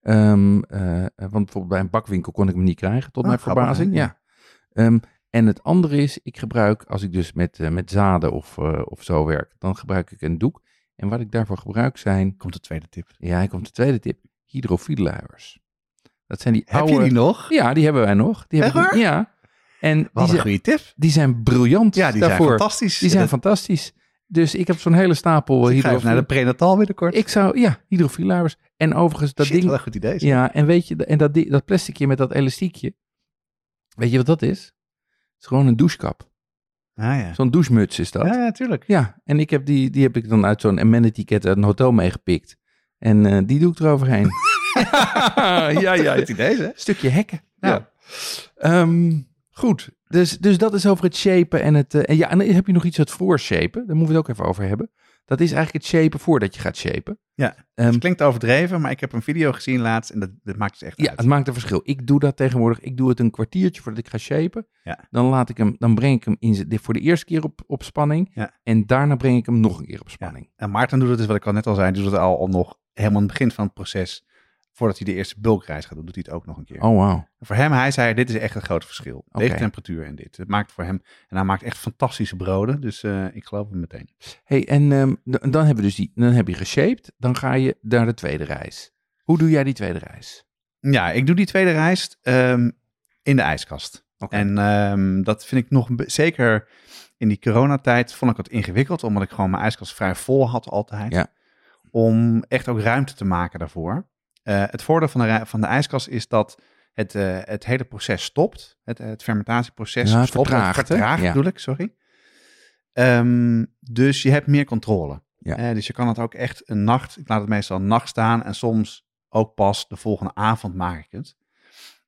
Ehm, eh, eh, want bijvoorbeeld bij een bakwinkel kon ik hem niet krijgen, tot Oh, mijn verbazing. Ja. Ehm, en het andere is, ik gebruik, als ik dus met, met zaden of, of zo werk, dan gebruik ik een doek. En wat ik daarvoor gebruik zijn, Komt de tweede tip. ja, komt de tweede tip, hydrofielluiers. Dat zijn die Heb oude... je die nog? Ja, die hebben wij nog. Die heb waar? Ja. En die Wat een zijn, goede tip. die zijn briljant Ja, die daarvoor. zijn fantastisch. Die zijn Dat- fantastisch. Dus ik heb zo'n hele stapel even hydrofiel. naar de prenatal binnenkort. Ik zou, ja, hydrofielluiers. En overigens, dat Shit, ding... wat een goed idee. zeg. Ja, en weet je, en dat, dat plasticje met dat elastiekje. Weet je wat dat is? Het is gewoon een douchekap. Ah, ja. Zo'n douchemuts is dat. Ja, Ja, ja, tuurlijk. en ik heb die, die heb ik dan uit zo'n amenity kit uit een hotel meegepikt. En eh, die doe ik eroverheen. ja, ja, ja. Goed idee, hè? Stukje hekken. Nou. Ja. Ehm, goed, dus, dus dat is over het shapen en het... eh, en ja, en dan heb je nog iets uit voorshapen. Daar moeten we het ook even over hebben. Dat is eigenlijk het shapen voordat je gaat shapen. Ja, Ehm, Het klinkt overdreven, maar ik heb een video gezien laatst en dat, dat maakt dus echt Ja, uit. het maakt een verschil. Ik doe dat tegenwoordig. Ik doe het een kwartiertje voordat ik ga shapen. Ja. Dan, laat ik hem, dan breng ik hem in, voor de eerste keer op, op spanning. Ja. En daarna breng ik hem nog een keer op spanning. En Maarten doet het dus, wat ik al net al zei, doet het al, al nog helemaal het begin van het proces. Voordat hij de eerste bulkreis gaat doen, doet hij het ook nog een keer. Oh, wauw. Voor hem, hij zei, dit is echt een groot verschil. Oké. Deze temperatuur en dit. Het maakt voor hem, en hij maakt echt fantastische broden. Dus eh, ik geloof hem meteen. Hey, en ehm, dan hebben we dus die, dan heb je geshaped. Dan ga je naar de tweede reis. Hoe doe jij die tweede reis? Ja, ik doe die tweede reis ehm, in de ijskast. Oké. En ehm, dat vind ik nog, zeker in die coronatijd, vond ik het ingewikkeld. Omdat ik gewoon mijn ijskast vrij vol had altijd. Ja. Om echt ook ruimte te maken daarvoor. Eh, het voordeel van de, van de ijskast is dat het, eh, het hele proces stopt. Het, het fermentatieproces Ja, het stopt. vertraagt, vertraagt Ja. bedoel ik, sorry. Ehm, dus je hebt meer controle. Ja. Eh, dus je kan het ook echt een nacht, ik laat het meestal een nacht staan en soms ook pas de volgende avond maak ik het.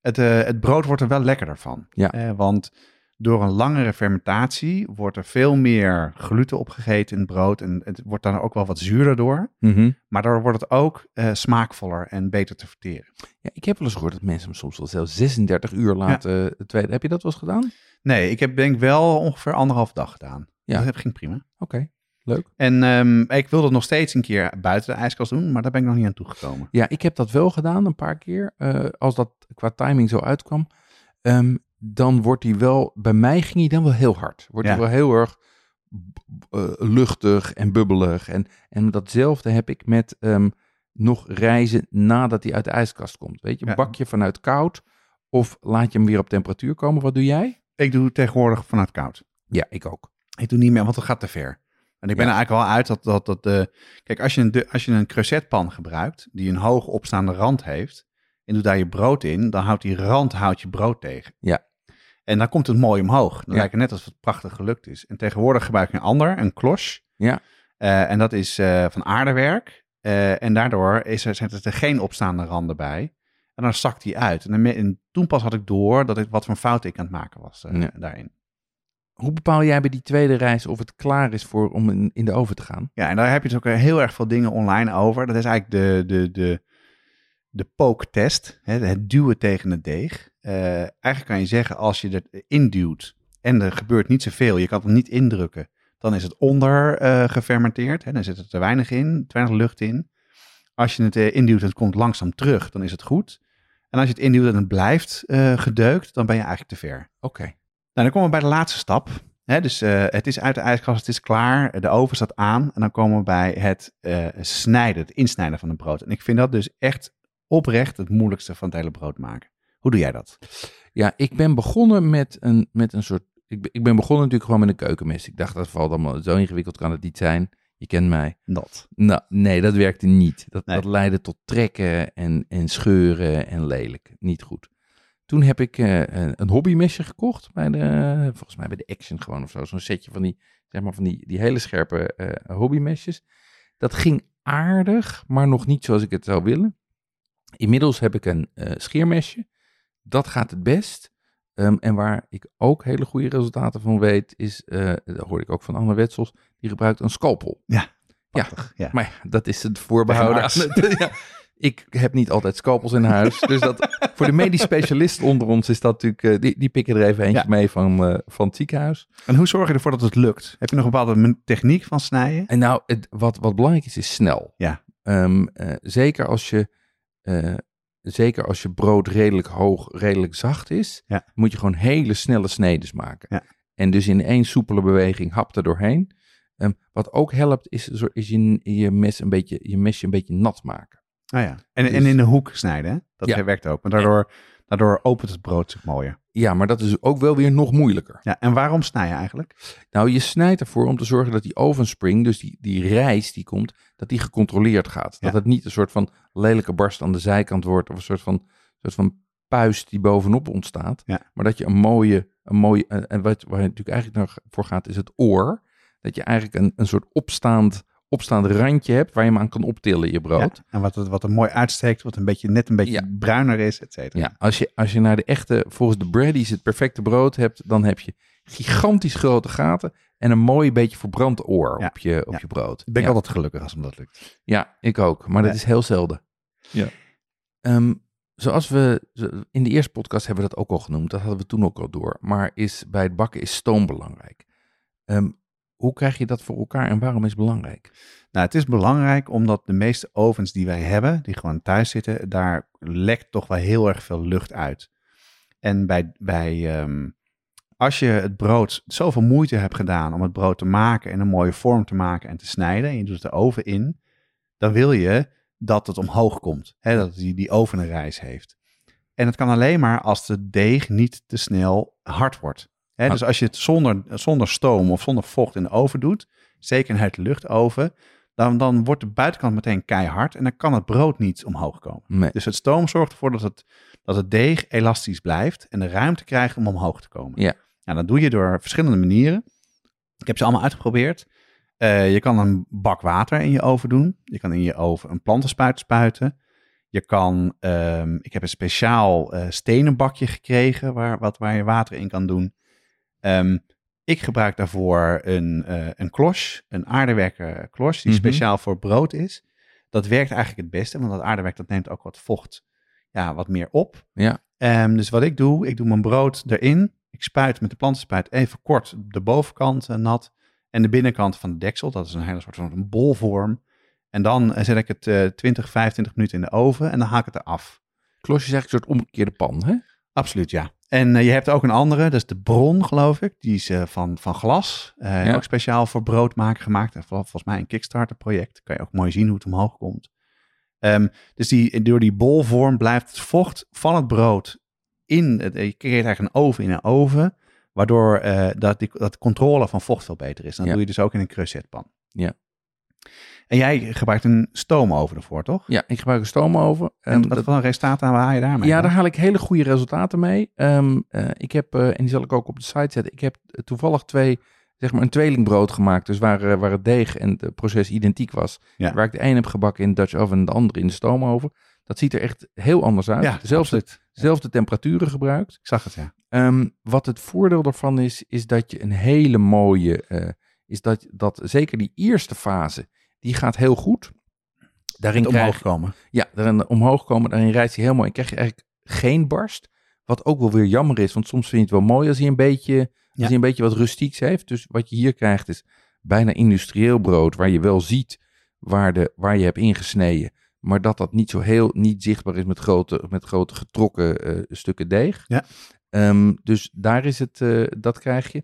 Het, eh, het brood wordt er wel lekkerder van. Ja. Eh, want door een langere fermentatie wordt er veel meer gluten opgegeten in het brood. En het wordt dan ook wel wat zuurder door. Mhm. Maar daardoor wordt het ook eh, smaakvoller en beter te verteren. ja, ik heb wel eens gehoord dat mensen hem soms wel zelfs 36 uur laten. tweede. Heb je dat wel eens gedaan? Nee, ik heb denk ik wel ongeveer anderhalf dag gedaan. Ja. Dat ging prima. Oké, leuk. En ehm, ik wilde het nog steeds een keer buiten de ijskast doen, maar daar ben ik nog niet aan toegekomen. Ja, ik heb dat wel gedaan een paar keer. eh, als dat qua timing zo uitkwam. Ehm, dan wordt hij wel, bij mij ging hij dan wel heel hard. Wordt hij Ja. wel heel erg eh, luchtig en bubbelig. En, en datzelfde heb ik met ehm, nog reizen nadat hij uit de ijskast komt. Weet je, Ja. bak je vanuit koud of laat je hem weer op temperatuur komen. Wat doe jij? Ik doe tegenwoordig vanuit koud. Ja, ik ook. Ik doe niet meer, want het gaat te ver. En ik ben Ja. er eigenlijk wel uit dat, dat, dat de... Kijk, als je een, als je een creusetpan gebruikt, die een hoog opstaande rand heeft, en doet daar je brood in, dan houdt die rand houdt je brood tegen. Ja. En dan komt het mooi omhoog. Dan Ja. lijkt het net alsof het prachtig gelukt is. En tegenwoordig gebruik ik een ander, een klos. Ja. Eh, en dat is eh, van aardewerk. Eh, en daardoor is er, zijn er geen opstaande randen bij. En dan zakt die uit. En, dan me- en toen pas had ik door dat ik wat voor fout ik aan het maken was Ja. daarin. Hoe bepaal jij bij die tweede reis of het klaar is voor, om in, in de oven te gaan? Ja, en daar heb je dus ook heel erg veel dingen online over. Dat is eigenlijk de, de, de, de pooktest, het duwen tegen het deeg. Eh, eigenlijk kan je zeggen, als je het induwt en er gebeurt niet zoveel, je kan het niet indrukken, dan is het onder eh, gefermenteerd. Hè, dan zit er te weinig in, te weinig lucht in. Als je het eh, induwt en het komt langzaam terug, dan is het goed. En als je het induwt en het blijft uh, gedeukt, dan ben je eigenlijk te ver. Oké. Nou, dan komen we bij de laatste stap. Hè, dus uh, het is uit de ijskast, het is klaar, de oven staat aan. En dan komen we bij het uh, snijden, het insnijden van het brood. En ik vind dat dus echt oprecht het moeilijkste van het hele brood maken. Hoe doe jij dat? Ja, ik ben begonnen met een, met een soort. Ik, ik ben begonnen natuurlijk gewoon met een keukenmes. Ik dacht dat valt allemaal zo ingewikkeld kan het niet zijn. Je kent mij. Dat. Nou, nee, dat werkte niet. Dat, dat leidde tot trekken en, en scheuren en lelijk. Niet goed. Toen heb ik uh, een hobbymesje gekocht bij de, volgens mij bij de Action gewoon of zo. Zo'n setje van die, zeg maar van die, die hele scherpe uh, hobbymesjes. Dat ging aardig, maar nog niet zoals ik het zou willen. Inmiddels heb ik een uh, scheermesje. Dat gaat het best. Um, en waar ik ook hele goede resultaten van weet, is, uh, dat hoorde ik ook van Anne Wetsels, die gebruikt een scalpel. Ja, ja, ja. maar dat is het voorbehouden aan het, ja. Ik heb niet altijd scalpels in huis, dus dat, voor de medisch specialist onder ons is dat natuurlijk, uh, die, die pikken er even eentje mee van, uh, van het ziekenhuis. En hoe zorg je ervoor dat het lukt? Heb je nog een bepaalde techniek van snijden? En nou, het, wat, wat belangrijk is, is snel. Ja. Um, zeker als je zeker als je brood redelijk hoog, redelijk zacht is, ja. moet je gewoon hele snelle snedes maken. Ja. En dus in één soepele beweging hap er doorheen. Um, wat ook helpt, is, is je, je, mes een beetje, je mesje een beetje nat maken. Ah ja. En, dus, en in de hoek snijden, hè? dat ja. werkt ook. Maar daardoor, daardoor opent het brood zich mooier. Ja, maar dat is ook wel weer nog moeilijker. Ja, en waarom snij je eigenlijk? Nou, je snijdt ervoor om te zorgen dat die ovenspring, dus die, die rijst die komt, dat die gecontroleerd gaat. Ja. Dat het niet een soort van lelijke barst aan de zijkant wordt of een soort van, soort van puist die bovenop ontstaat. Ja. Maar dat je een mooie, een mooie en wat, waar je natuurlijk eigenlijk voor gaat, is het oor. Dat je eigenlijk een, een soort opstaand, opstaand randje hebt waar je hem aan kan optillen, je brood. Ja, en wat, wat er mooi uitsteekt, wat een beetje, net een beetje Ja. bruiner is, et cetera. Ja, als je, als je naar de echte, volgens de Brady's het perfecte brood hebt, dan heb je gigantisch grote gaten en een mooi beetje verbrand oor Ja. op je, op Ja. je brood. Ik ben ja. altijd gelukkig als me dat lukt. ja, ik ook, maar dat is heel zelden. Ja. Ehm, zoals we, in de eerste podcast hebben we dat ook al genoemd, dat hadden we toen ook al door, maar is, bij het bakken is stoom belangrijk. Ehm, hoe krijg je dat voor elkaar en waarom is het belangrijk? Nou, het is belangrijk omdat de meeste ovens die wij hebben, die gewoon thuis zitten, daar lekt toch wel heel erg veel lucht uit. En bij, bij ehm, als je het brood zoveel moeite hebt gedaan om het brood te maken en een mooie vorm te maken en te snijden, en je doet het de oven in, dan wil je dat het omhoog komt. Hè, dat die, die oven een reis heeft. En het kan alleen maar als de deeg niet te snel hard wordt. Ah. dus als je het zonder, zonder stoom of zonder vocht in de oven doet, zeker in het luchtoven, dan, dan wordt de buitenkant meteen keihard en dan kan het brood niet omhoog komen. Nee. Dus het stoom zorgt ervoor dat het, dat het deeg elastisch blijft en de ruimte krijgt om omhoog te komen. Ja. Nou, dat doe je door verschillende manieren. Ik heb ze allemaal uitgeprobeerd. Eh, je kan een bak water in je oven doen. Je kan in je oven een plantenspuit spuiten. Je kan, ehm, ik heb een speciaal eh, stenen bakje gekregen waar, wat, waar je water in kan doen. Ehm, ik gebruik daarvoor een, eh een klos, een aardewerken klos, die Mhm. speciaal voor brood is. Dat werkt eigenlijk het beste, want dat aardewerk dat neemt ook wat vocht ja, wat meer op. Ja. Ehm, dus wat ik doe, ik doe mijn brood erin. Ik spuit met de plantenspuit even kort de bovenkant eh, nat. En de binnenkant van de deksel, dat is een hele soort van een bolvorm. En dan eh, zet ik het eh 20, 25 minuten in de oven en dan haak ik het eraf. Klosje is eigenlijk een soort omgekeerde pan, hè? Absoluut, ja. En eh, je hebt ook een andere, dat is de bron, geloof ik. Die is eh, van, van glas. Ja. Ook speciaal voor brood maken gemaakt. En vol- volgens mij een Kickstarter project. Kan je ook mooi zien hoe het omhoog komt. Ehm, dus die, door die bolvorm blijft het vocht van het brood in. Het, je creëert eigenlijk een oven in een oven. Waardoor dat, die, dat de controle van vocht veel beter is. En dat Ja. doe je dus ook in een creusetpan. Ja. En jij gebruikt een stoomoven ervoor, toch? Ja, ik gebruik een stoomoven. En Ehm, wat dat- voor een resultaat aan haal je daarmee? Ja, daar haal ik hele goede resultaten mee. Ehm, eh, ik heb, eh, en die zal ik ook op de site zetten, ik heb toevallig twee, zeg maar een tweelingbrood gemaakt. Dus waar, eh, waar het deeg en het proces identiek was. Ja. Waar ik de een heb gebakken in Dutch oven en de andere in de stoomoven. Dat ziet er echt heel anders uit. Ja, Dezelfde, absoluut. dezelfde temperaturen gebruikt. Ik zag het, ja. Ehm, wat het voordeel daarvan is, is dat je een hele mooie, is dat, dat zeker die eerste fase, die gaat heel goed. Daarin Het krijg omhoog komen. ja, daarin omhoog komen, daarin rijdt hij heel mooi. En krijg je eigenlijk geen barst. Wat ook wel weer jammer is, want soms vind je het wel mooi als hij een beetje, als Ja. hij een beetje wat rustieks heeft. Dus wat je hier krijgt is bijna industrieel brood, waar je wel ziet waar, de, waar je hebt ingesneden. maar dat dat niet zo heel niet zichtbaar is met grote, met grote getrokken eh, stukken deeg. Ja. Ehm, dus daar is het, eh, dat krijg je.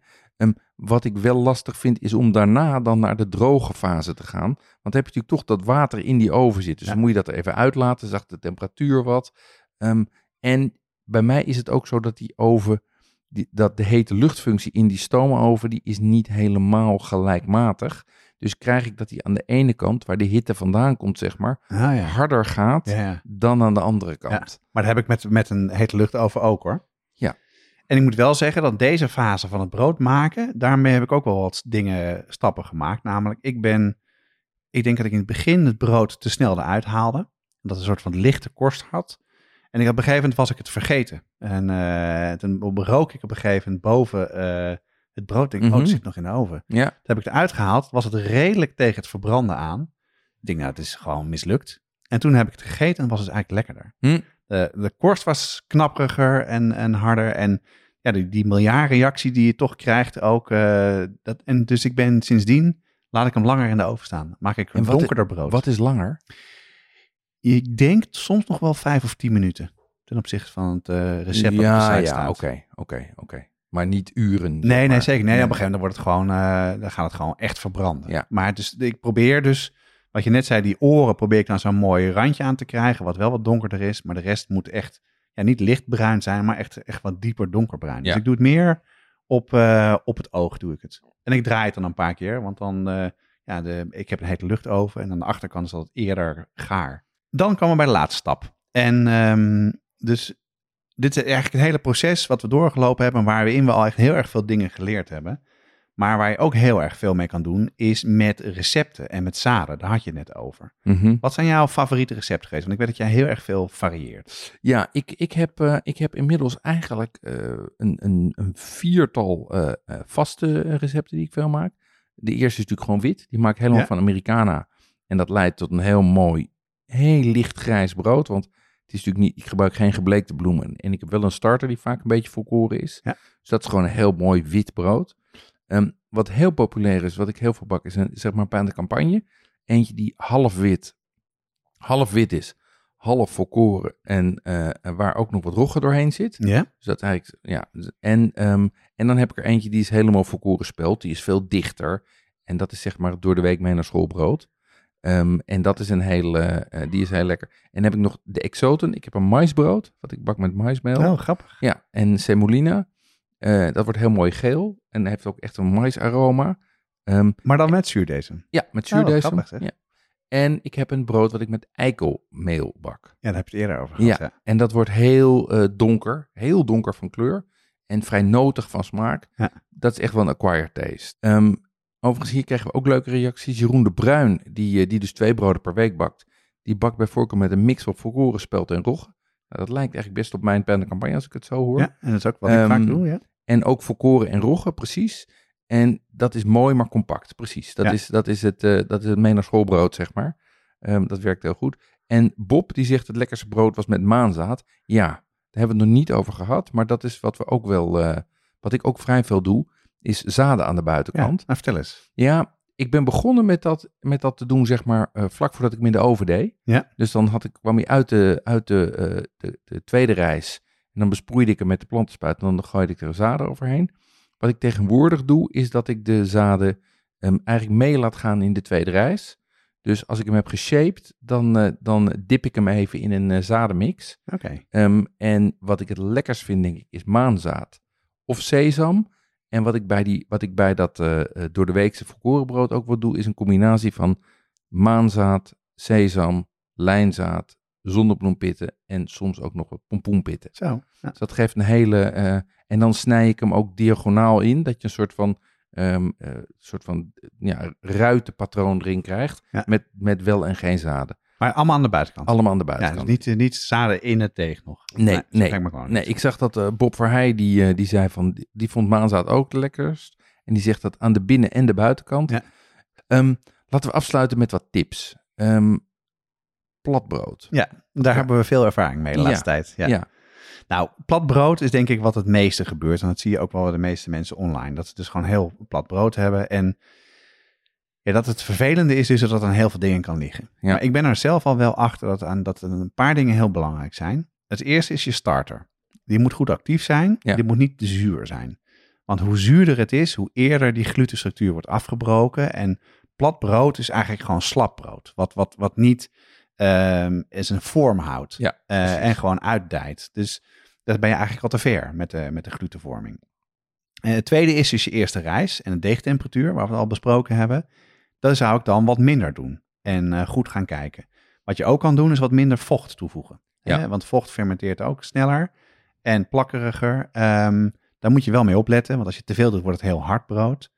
Wat ik wel lastig vind, is om daarna dan naar de droge fase te gaan. Want dan heb je natuurlijk toch dat water in die oven zitten. Dus Ja. dan moet je dat er even uitlaten, zacht de temperatuur wat. Ehm, en bij mij is het ook zo dat die oven, die, dat de hete luchtfunctie in die stoomoven, die is niet helemaal gelijkmatig. Dus krijg ik dat die aan de ene kant, waar de hitte vandaan komt, zeg maar, Ah, ja. harder gaat ja. dan aan de andere kant. Maar dat heb ik met, met een hete luchtoven ook hoor. En ik moet wel zeggen dat deze fase van het brood maken, daarmee heb ik ook wel wat dingen, stappen gemaakt. Namelijk, ik ben, ik denk dat ik in het begin het brood te snel eruit haalde. Dat het een soort van lichte korst had. En ik, op een gegeven moment was ik het vergeten. En eh, toen rook ik op een gegeven moment boven eh, het brood. Ik denk, oh, Mhm. het zit nog in de oven. Ja, Toen heb ik het eruit gehaald, was het redelijk tegen het verbranden aan. Ik denk, nou, het is gewoon mislukt. En toen heb ik het gegeten en was het eigenlijk lekkerder. Hm. De, de korst was knapperiger en, en harder. En ja, die, die die je toch krijgt ook. eh, dat, en dus ik ben sindsdien, laat ik hem langer in de oven staan. Maak ik een donkerder brood. wat is langer? Ik denk soms nog wel vijf of tien minuten. Ten opzichte van het eh, recept dat op de ja, site ja, oké, oké, oké. Maar niet uren. Nee, nee, maar. zeker. Nee, op een gegeven moment wordt het gewoon, eh, dan gaat het gewoon echt verbranden. Ja. Maar dus, ik probeer dus, wat je net zei, die oren probeer ik dan zo'n mooi randje aan te krijgen, wat wel wat donkerder is. Maar de rest moet echt, ja, niet lichtbruin zijn, maar echt, echt wat dieper donkerbruin. Dus ik doe het meer op, eh, op het oog, doe ik het. En ik draai het dan een paar keer, want dan, eh, ja, de, ik heb een hete luchtoven en aan de achterkant is dat eerder gaar. Dan komen we bij de laatste stap. En ehm, dus dit is eigenlijk het hele proces wat we doorgelopen hebben, waarin we al echt heel erg veel dingen geleerd hebben. Maar waar je ook heel erg veel mee kan doen, is met recepten en met zaden. Daar had je het net over. Mhm. Wat zijn jouw favoriete recepten geweest? Want ik weet dat jij heel erg veel varieert. Ja, ik, ik, heb, eh, ik heb inmiddels eigenlijk eh, een, een, een viertal eh, vaste recepten die ik veel maak. De eerste is natuurlijk gewoon wit. Die maak ik helemaal Ja. van Americana. En dat leidt tot een heel mooi, heel licht grijs brood. Want het is natuurlijk niet, ik gebruik geen gebleekte bloemen. En ik heb wel een starter die vaak een beetje volkoren is. Ja. Dus dat is gewoon een heel mooi wit brood. Ehm, wat heel populair is, wat ik heel veel bak, is een, zeg maar pain de campagne. Eentje die half wit, half wit is, half volkoren en eh, en waar ook nog wat rogge doorheen zit. Ja? Dus dat eigenlijk, ja. En, ehm, en dan heb ik er eentje die is helemaal volkoren speld. Die is veel dichter. En dat is zeg maar door de week mee naar school brood. Ehm, en dat is een hele, eh, die is heel lekker. En dan heb ik nog de exoten. Ik heb een maisbrood, wat ik bak met maismeel. Oh, grappig. Ja, en semolina. Eh, dat wordt heel mooi geel. En heeft ook echt een maisaroma. Ehm, Maar dan met zuurdesem. ja, met Oh, zeg. ja. En ik heb een brood wat ik met eikelmeel bak. Ja, daar heb je het eerder over gehad. Ja, Ja. en dat wordt heel eh, donker, heel donker van kleur en vrij notig van smaak. Ja. Dat is echt wel een acquired taste. Ehm, overigens, hier krijgen we ook leuke reacties. Jeroen de Bruin, die, eh, die dus twee broden per week bakt, die bakt bij voorkeur met een mix van volkoren, spelt en rogge. Nou, dat lijkt eigenlijk best op mijn pen campagne als ik het zo hoor. Ja, en dat is ook wat ik Ehm, vaak doe, ja. En ook volkoren en rogge, precies. En dat is mooi, maar compact, precies. Dat, Ja. is, dat, is, het, eh, dat is het mee naar schoolbrood, zeg maar. Ehm, dat werkt heel goed. En Bob, die zegt het lekkerste brood was met maanzaad. Ja, daar hebben we het nog niet over gehad. Maar dat is wat we ook wel, eh, wat ik ook vrij veel doe, is zaden aan de ja. buitenkant. Nou, vertel eens. Ja, ik ben begonnen met dat, met dat te doen, zeg maar, eh, vlak voordat ik hem in de oven deed. Ja. Dus dan had ik, kwam hij uit, de, uit de, de, de tweede reis. En dan besproeide ik hem met de plantenspuit. En dan gooide ik er zaden overheen. Wat ik tegenwoordig doe, is dat ik de zaden ehm, eigenlijk mee laat gaan in de tweede reis. Dus als ik hem heb geshaped, dan, eh, dan dip ik hem even in een eh, zadenmix. Oké. Ehm, en wat ik het lekkerst vind, denk ik, is maanzaad of sesam. En wat ik bij, die, wat ik bij dat eh, door de weekse volkorenbrood ook wat doe, is een combinatie van maanzaad, sesam, lijnzaad, zonnebloempitten en soms ook nog wat pompoenpitten. Zo. Ja. Dus dat geeft een hele. eh, en dan snij ik hem ook diagonaal in, dat je een soort van, ehm, eh, soort van ja, ruitenpatroon erin krijgt. Ja. Met, met wel en geen zaden. Maar allemaal aan de buitenkant. Allemaal aan de ja, buitenkant. dus niet, eh, niet zaden in het deeg nog. Nee, nee, me gewoon Nee, ik zag dat Bob Verheij, die, die zei van, die, vond maanzaad ook het lekkerst. En die zegt dat aan de binnen- en de buitenkant. Ja. Ehm, laten we afsluiten met wat tips. Ehm, platbrood. Ja, daar hebben we veel ervaring mee de Ja. laatste tijd. Ja. Ja. Nou, plat brood is denk ik wat het meeste gebeurt. En dat zie je ook wel bij de meeste mensen online. Dat ze dus gewoon heel plat brood hebben. En Ja, dat het vervelende is dus dat er aan heel veel dingen kan liggen. Ja. Maar ik ben er zelf al wel achter dat, aan, dat een paar dingen heel belangrijk zijn. Het eerste is je starter. Die moet goed actief zijn. Die moet niet te zuur zijn. Want hoe zuurder het is, hoe eerder die glutenstructuur wordt afgebroken. En plat brood is eigenlijk gewoon slap brood. Wat, wat, wat niet ehm is een vorm houdt. Ja, eh, en gewoon uitdijt. Dus dat ben je eigenlijk al te ver met de, met de glutenvorming. En het tweede is dus je eerste rijst en de deegtemperatuur, waar we het al besproken hebben. Dat zou ik dan wat minder doen en eh, goed gaan kijken. Wat je ook kan doen is wat minder vocht toevoegen. Ja. Hè? Want vocht fermenteert ook sneller en plakkeriger. Ehm, daar moet je wel mee opletten, want als je te veel doet, wordt het heel hard brood.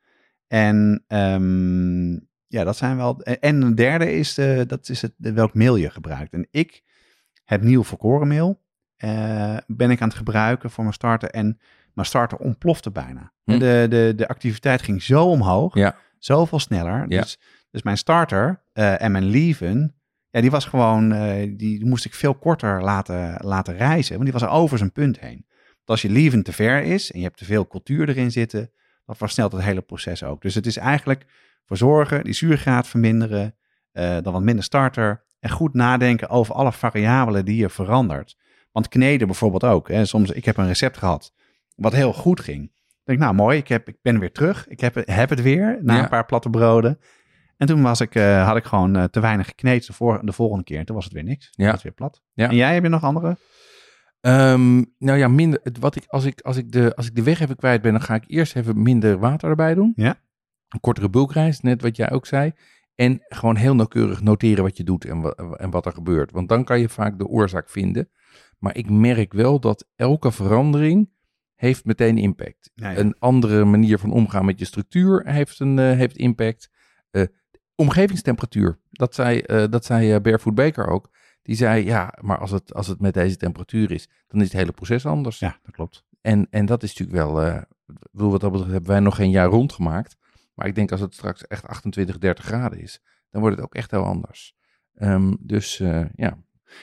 En ehm, ja, dat zijn wel. En een derde is, de, dat is het, welk meel je gebruikt. En ik heb nieuw volkorenmeel. eh ben ik aan het gebruiken voor mijn starter. En mijn starter ontplofte bijna. Hm. En De, de, de activiteit ging zo omhoog. Ja. Zoveel sneller. Ja. Dus, dus mijn starter eh, en mijn leaven. Ja, die was gewoon. eh, die, moest ik veel korter laten, laten reizen. Want die was over zijn punt heen. Want als je leaven te ver is en je hebt te veel cultuur erin zitten. dan versnelt het hele proces ook. Dus het is eigenlijk voor zorgen, die zuurgraad verminderen. eh, dan wat minder starter. En goed nadenken over alle variabelen die je verandert. Want kneden bijvoorbeeld ook. Hè. Soms, ik heb een recept gehad wat heel goed ging. Ik denk, nou mooi, ik, heb, ik ben weer terug. Ik heb, het- heb het weer na Ja. een paar platte broden. En toen was ik, eh, had ik gewoon eh, te weinig gekneed de, voor, de volgende keer. En toen was het weer niks. Ja. was weer plat. Ja. En jij, heb je nog andere? Ehm, nou ja, minder, wat ik, als, ik, als, ik de, als ik de weg even kwijt ben, dan ga ik eerst even minder water erbij doen. Ja. Een kortere bulkreis, net wat jij ook zei. En gewoon heel nauwkeurig noteren wat je doet en, wa- en wat er gebeurt. Want dan kan je vaak de oorzaak vinden. Maar ik merk wel dat elke verandering heeft meteen impact. Ja, ja. Een andere manier van omgaan met je structuur heeft, een, eh, heeft impact. Eh, omgevingstemperatuur, dat zei, eh dat zei Barefoot Baker ook. Die zei, ja, maar als het, als het met deze temperatuur is, dan is het hele proces anders. Ja, dat klopt. En, en dat is natuurlijk wel, bedoel, wat dat betreft hebben wij nog geen jaar rondgemaakt. Maar ik denk als het straks echt 28, 30 graden is, dan wordt het ook echt heel anders. Ehm, dus eh, ja,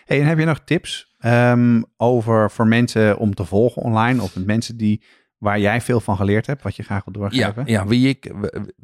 Hey, en heb je nog tips ehm, over voor mensen om te volgen online? Of mensen die, waar jij veel van geleerd hebt, wat je graag wil ja, doorgeven? ja wie ik,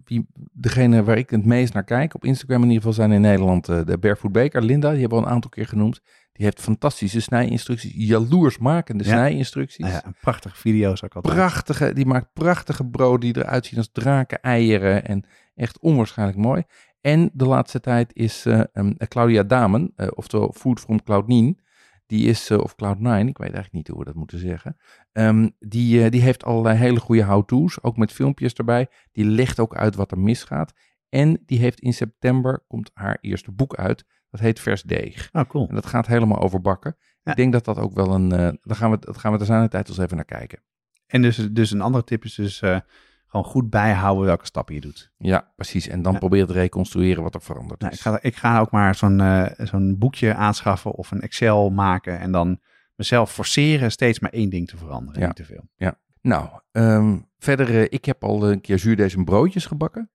wie, degene waar ik het meest naar kijk, op Instagram in ieder geval zijn in Nederland eh, de Barefoot Baker, Linda, die hebben we al een aantal keer genoemd. Die heeft fantastische snijinstructies, jaloersmakende Ja. snijinstructies. Ja, een prachtige video's ook altijd. prachtige, die maakt prachtige brood die eruit zien als draken, eieren en echt onwaarschijnlijk mooi. En de laatste tijd is eh, um, Claudia Damen, eh, oftewel Food from Cloud9, die is, eh, of Cloud9, ik weet eigenlijk niet hoe we dat moeten zeggen. Ehm, die, eh, die heeft allerlei hele goede how-to's, ook met filmpjes erbij. Die legt ook uit wat er misgaat. En die heeft in september, komt haar eerste boek uit, dat heet Vers Deeg. Oh, cool. En dat gaat helemaal over bakken. Ja. Ik denk dat dat ook wel een, eh daar gaan we, dat gaan we er zijn de tijd eens even naar kijken. En dus, dus een andere tip is dus eh, gewoon goed bijhouden welke stappen je doet. Ja, precies. En dan Ja. probeer te reconstrueren wat er veranderd Nou, is. ik, ga, ik ga ook maar zo'n eh, zo'n boekje aanschaffen of een Excel maken en dan mezelf forceren steeds maar één ding te veranderen. Ja. Niet te veel. Nou, ehm, verder, ik heb al een keer zuurdesem broodjes gebakken.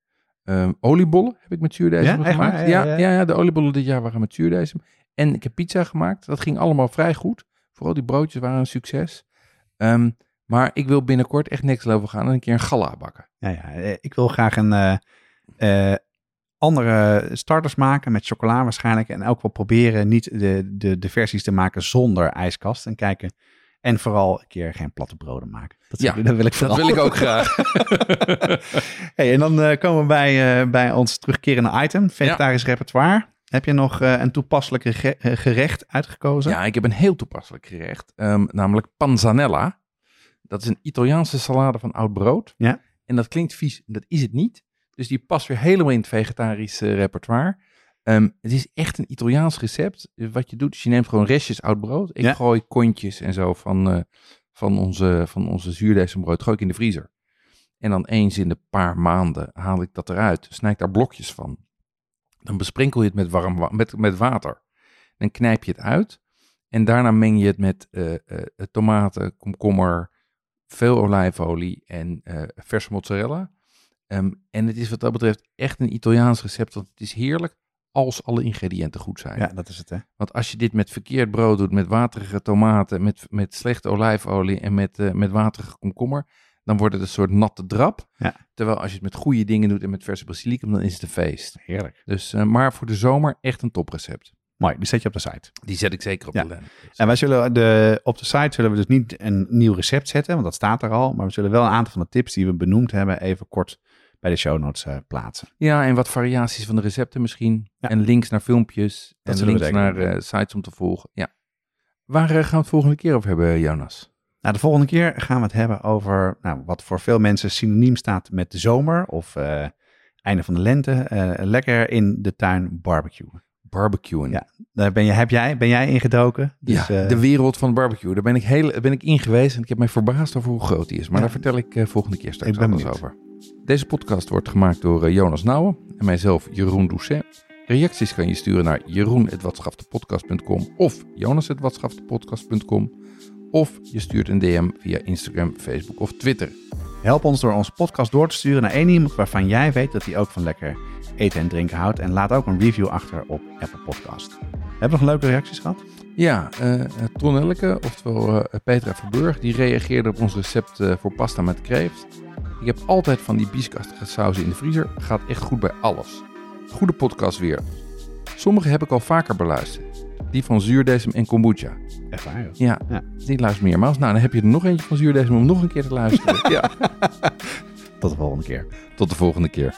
Ehm, oliebollen heb ik met Ja, echt gemaakt. Ja, Ja, ja, ja. de oliebollen dit jaar waren met zuurdesem. En ik heb pizza gemaakt. Dat ging allemaal vrij goed. Vooral die broodjes waren een succes. Ehm, maar ik wil binnenkort echt next level gaan en een keer een gala bakken. Ja, ja, eh, ik wil graag een eh, eh, andere starters maken met chocola waarschijnlijk. En ook wel proberen niet de, de, de versies te maken zonder ijskast. En kijken. En vooral een keer geen platte broden maken. Dat, Ja, dat wil ik vooral. Dat wil ik ook graag. hey, en dan eh, komen we bij, eh, bij ons terugkerende item. Vegetarisch repertoire. Heb je nog eh, een toepasselijk gerecht uitgekozen? Ja, ik heb een heel toepasselijk gerecht, ehm, namelijk panzanella. Dat is een Italiaanse salade van oud brood. Ja. En dat klinkt vies, dat is het niet. Dus die past weer helemaal in het vegetarische repertoire. Ehm, het is echt een Italiaans recept. Wat je doet, is je neemt gewoon restjes oud brood. Ik Ja. gooi kontjes en zo van, eh, van onze, van onze zuurdesembrood gooi ik in de vriezer. En dan eens in de paar maanden haal ik dat eruit. Snij ik daar blokjes van. Dan besprinkel je het met, warm wa- met, met water. Dan knijp je het uit. En daarna meng je het met eh, tomaten, komkommer, veel olijfolie en verse mozzarella. Ehm, en het is wat dat betreft echt een Italiaans recept. Want het is heerlijk als alle ingrediënten goed zijn. Ja, dat is het hè. Want als je dit met verkeerd brood doet, met waterige tomaten, met, met slechte olijfolie en met, eh, met waterige komkommer, dan wordt het een soort natte drap. Ja. Terwijl als je het met goede dingen doet en met verse basilicum, dan is het een feest. Heerlijk. Dus, eh, maar voor de zomer echt een toprecept. Mooi, die zet je op de site. Die zet ik zeker op Ja. de lijn. En wij zullen de, op de site zullen we dus niet een nieuw recept zetten, want dat staat er al. Maar we zullen wel een aantal van de tips die we benoemd hebben even kort bij de show notes eh, plaatsen. Ja, en wat variaties van de recepten misschien. Ja. En links naar filmpjes. en links naar eh, sites om te volgen. Ja. Waar eh, gaan we het volgende keer over hebben, Jonas? Nou, de volgende keer gaan we het hebben over nou, wat voor veel mensen synoniem staat met de zomer of eh, einde van de lente. eh, lekker in de tuin barbecuen. Barbecuen. Ja, Daar ben, je, heb jij, ben jij ingedoken? Dus, ja, de wereld van barbecue. Daar ben ik, heel, ben ik in geweest en ik heb mij verbaasd over hoe groot die is. Maar Ja. daar vertel ik eh, volgende keer straks Ik ben alles benieuwd. over. Deze podcast wordt gemaakt door eh, Jonas Nouwen en mijzelf Jeroen Doucet. Reacties kan je sturen naar jeroen.watschaftepodcast.com of jonas.watschaftepodcast.com of je stuurt een DM via Instagram, Facebook of Twitter. Help ons door onze podcast door te sturen naar één iemand waarvan jij weet dat hij ook van lekker eten en drinken houdt. En laat ook een review achter op Apple Podcast. Hebben we nog leuke reacties gehad? Ja, eh eh, Ton Elke, oftewel eh, Petra Verburg, die reageerde op ons recept voor pasta met kreeft. Ik heb altijd van die bieskastige sauzen in de vriezer. Gaat echt goed bij alles. Goede podcast weer. Sommige heb ik al vaker beluisterd. Die van zuurdesem en kombucha. Echt waar, joh. Ja, Ja. die luister meermaals. Nou, dan heb je er nog eentje van zuurdesem om nog een keer te luisteren. ja, Tot de volgende keer. tot de volgende keer.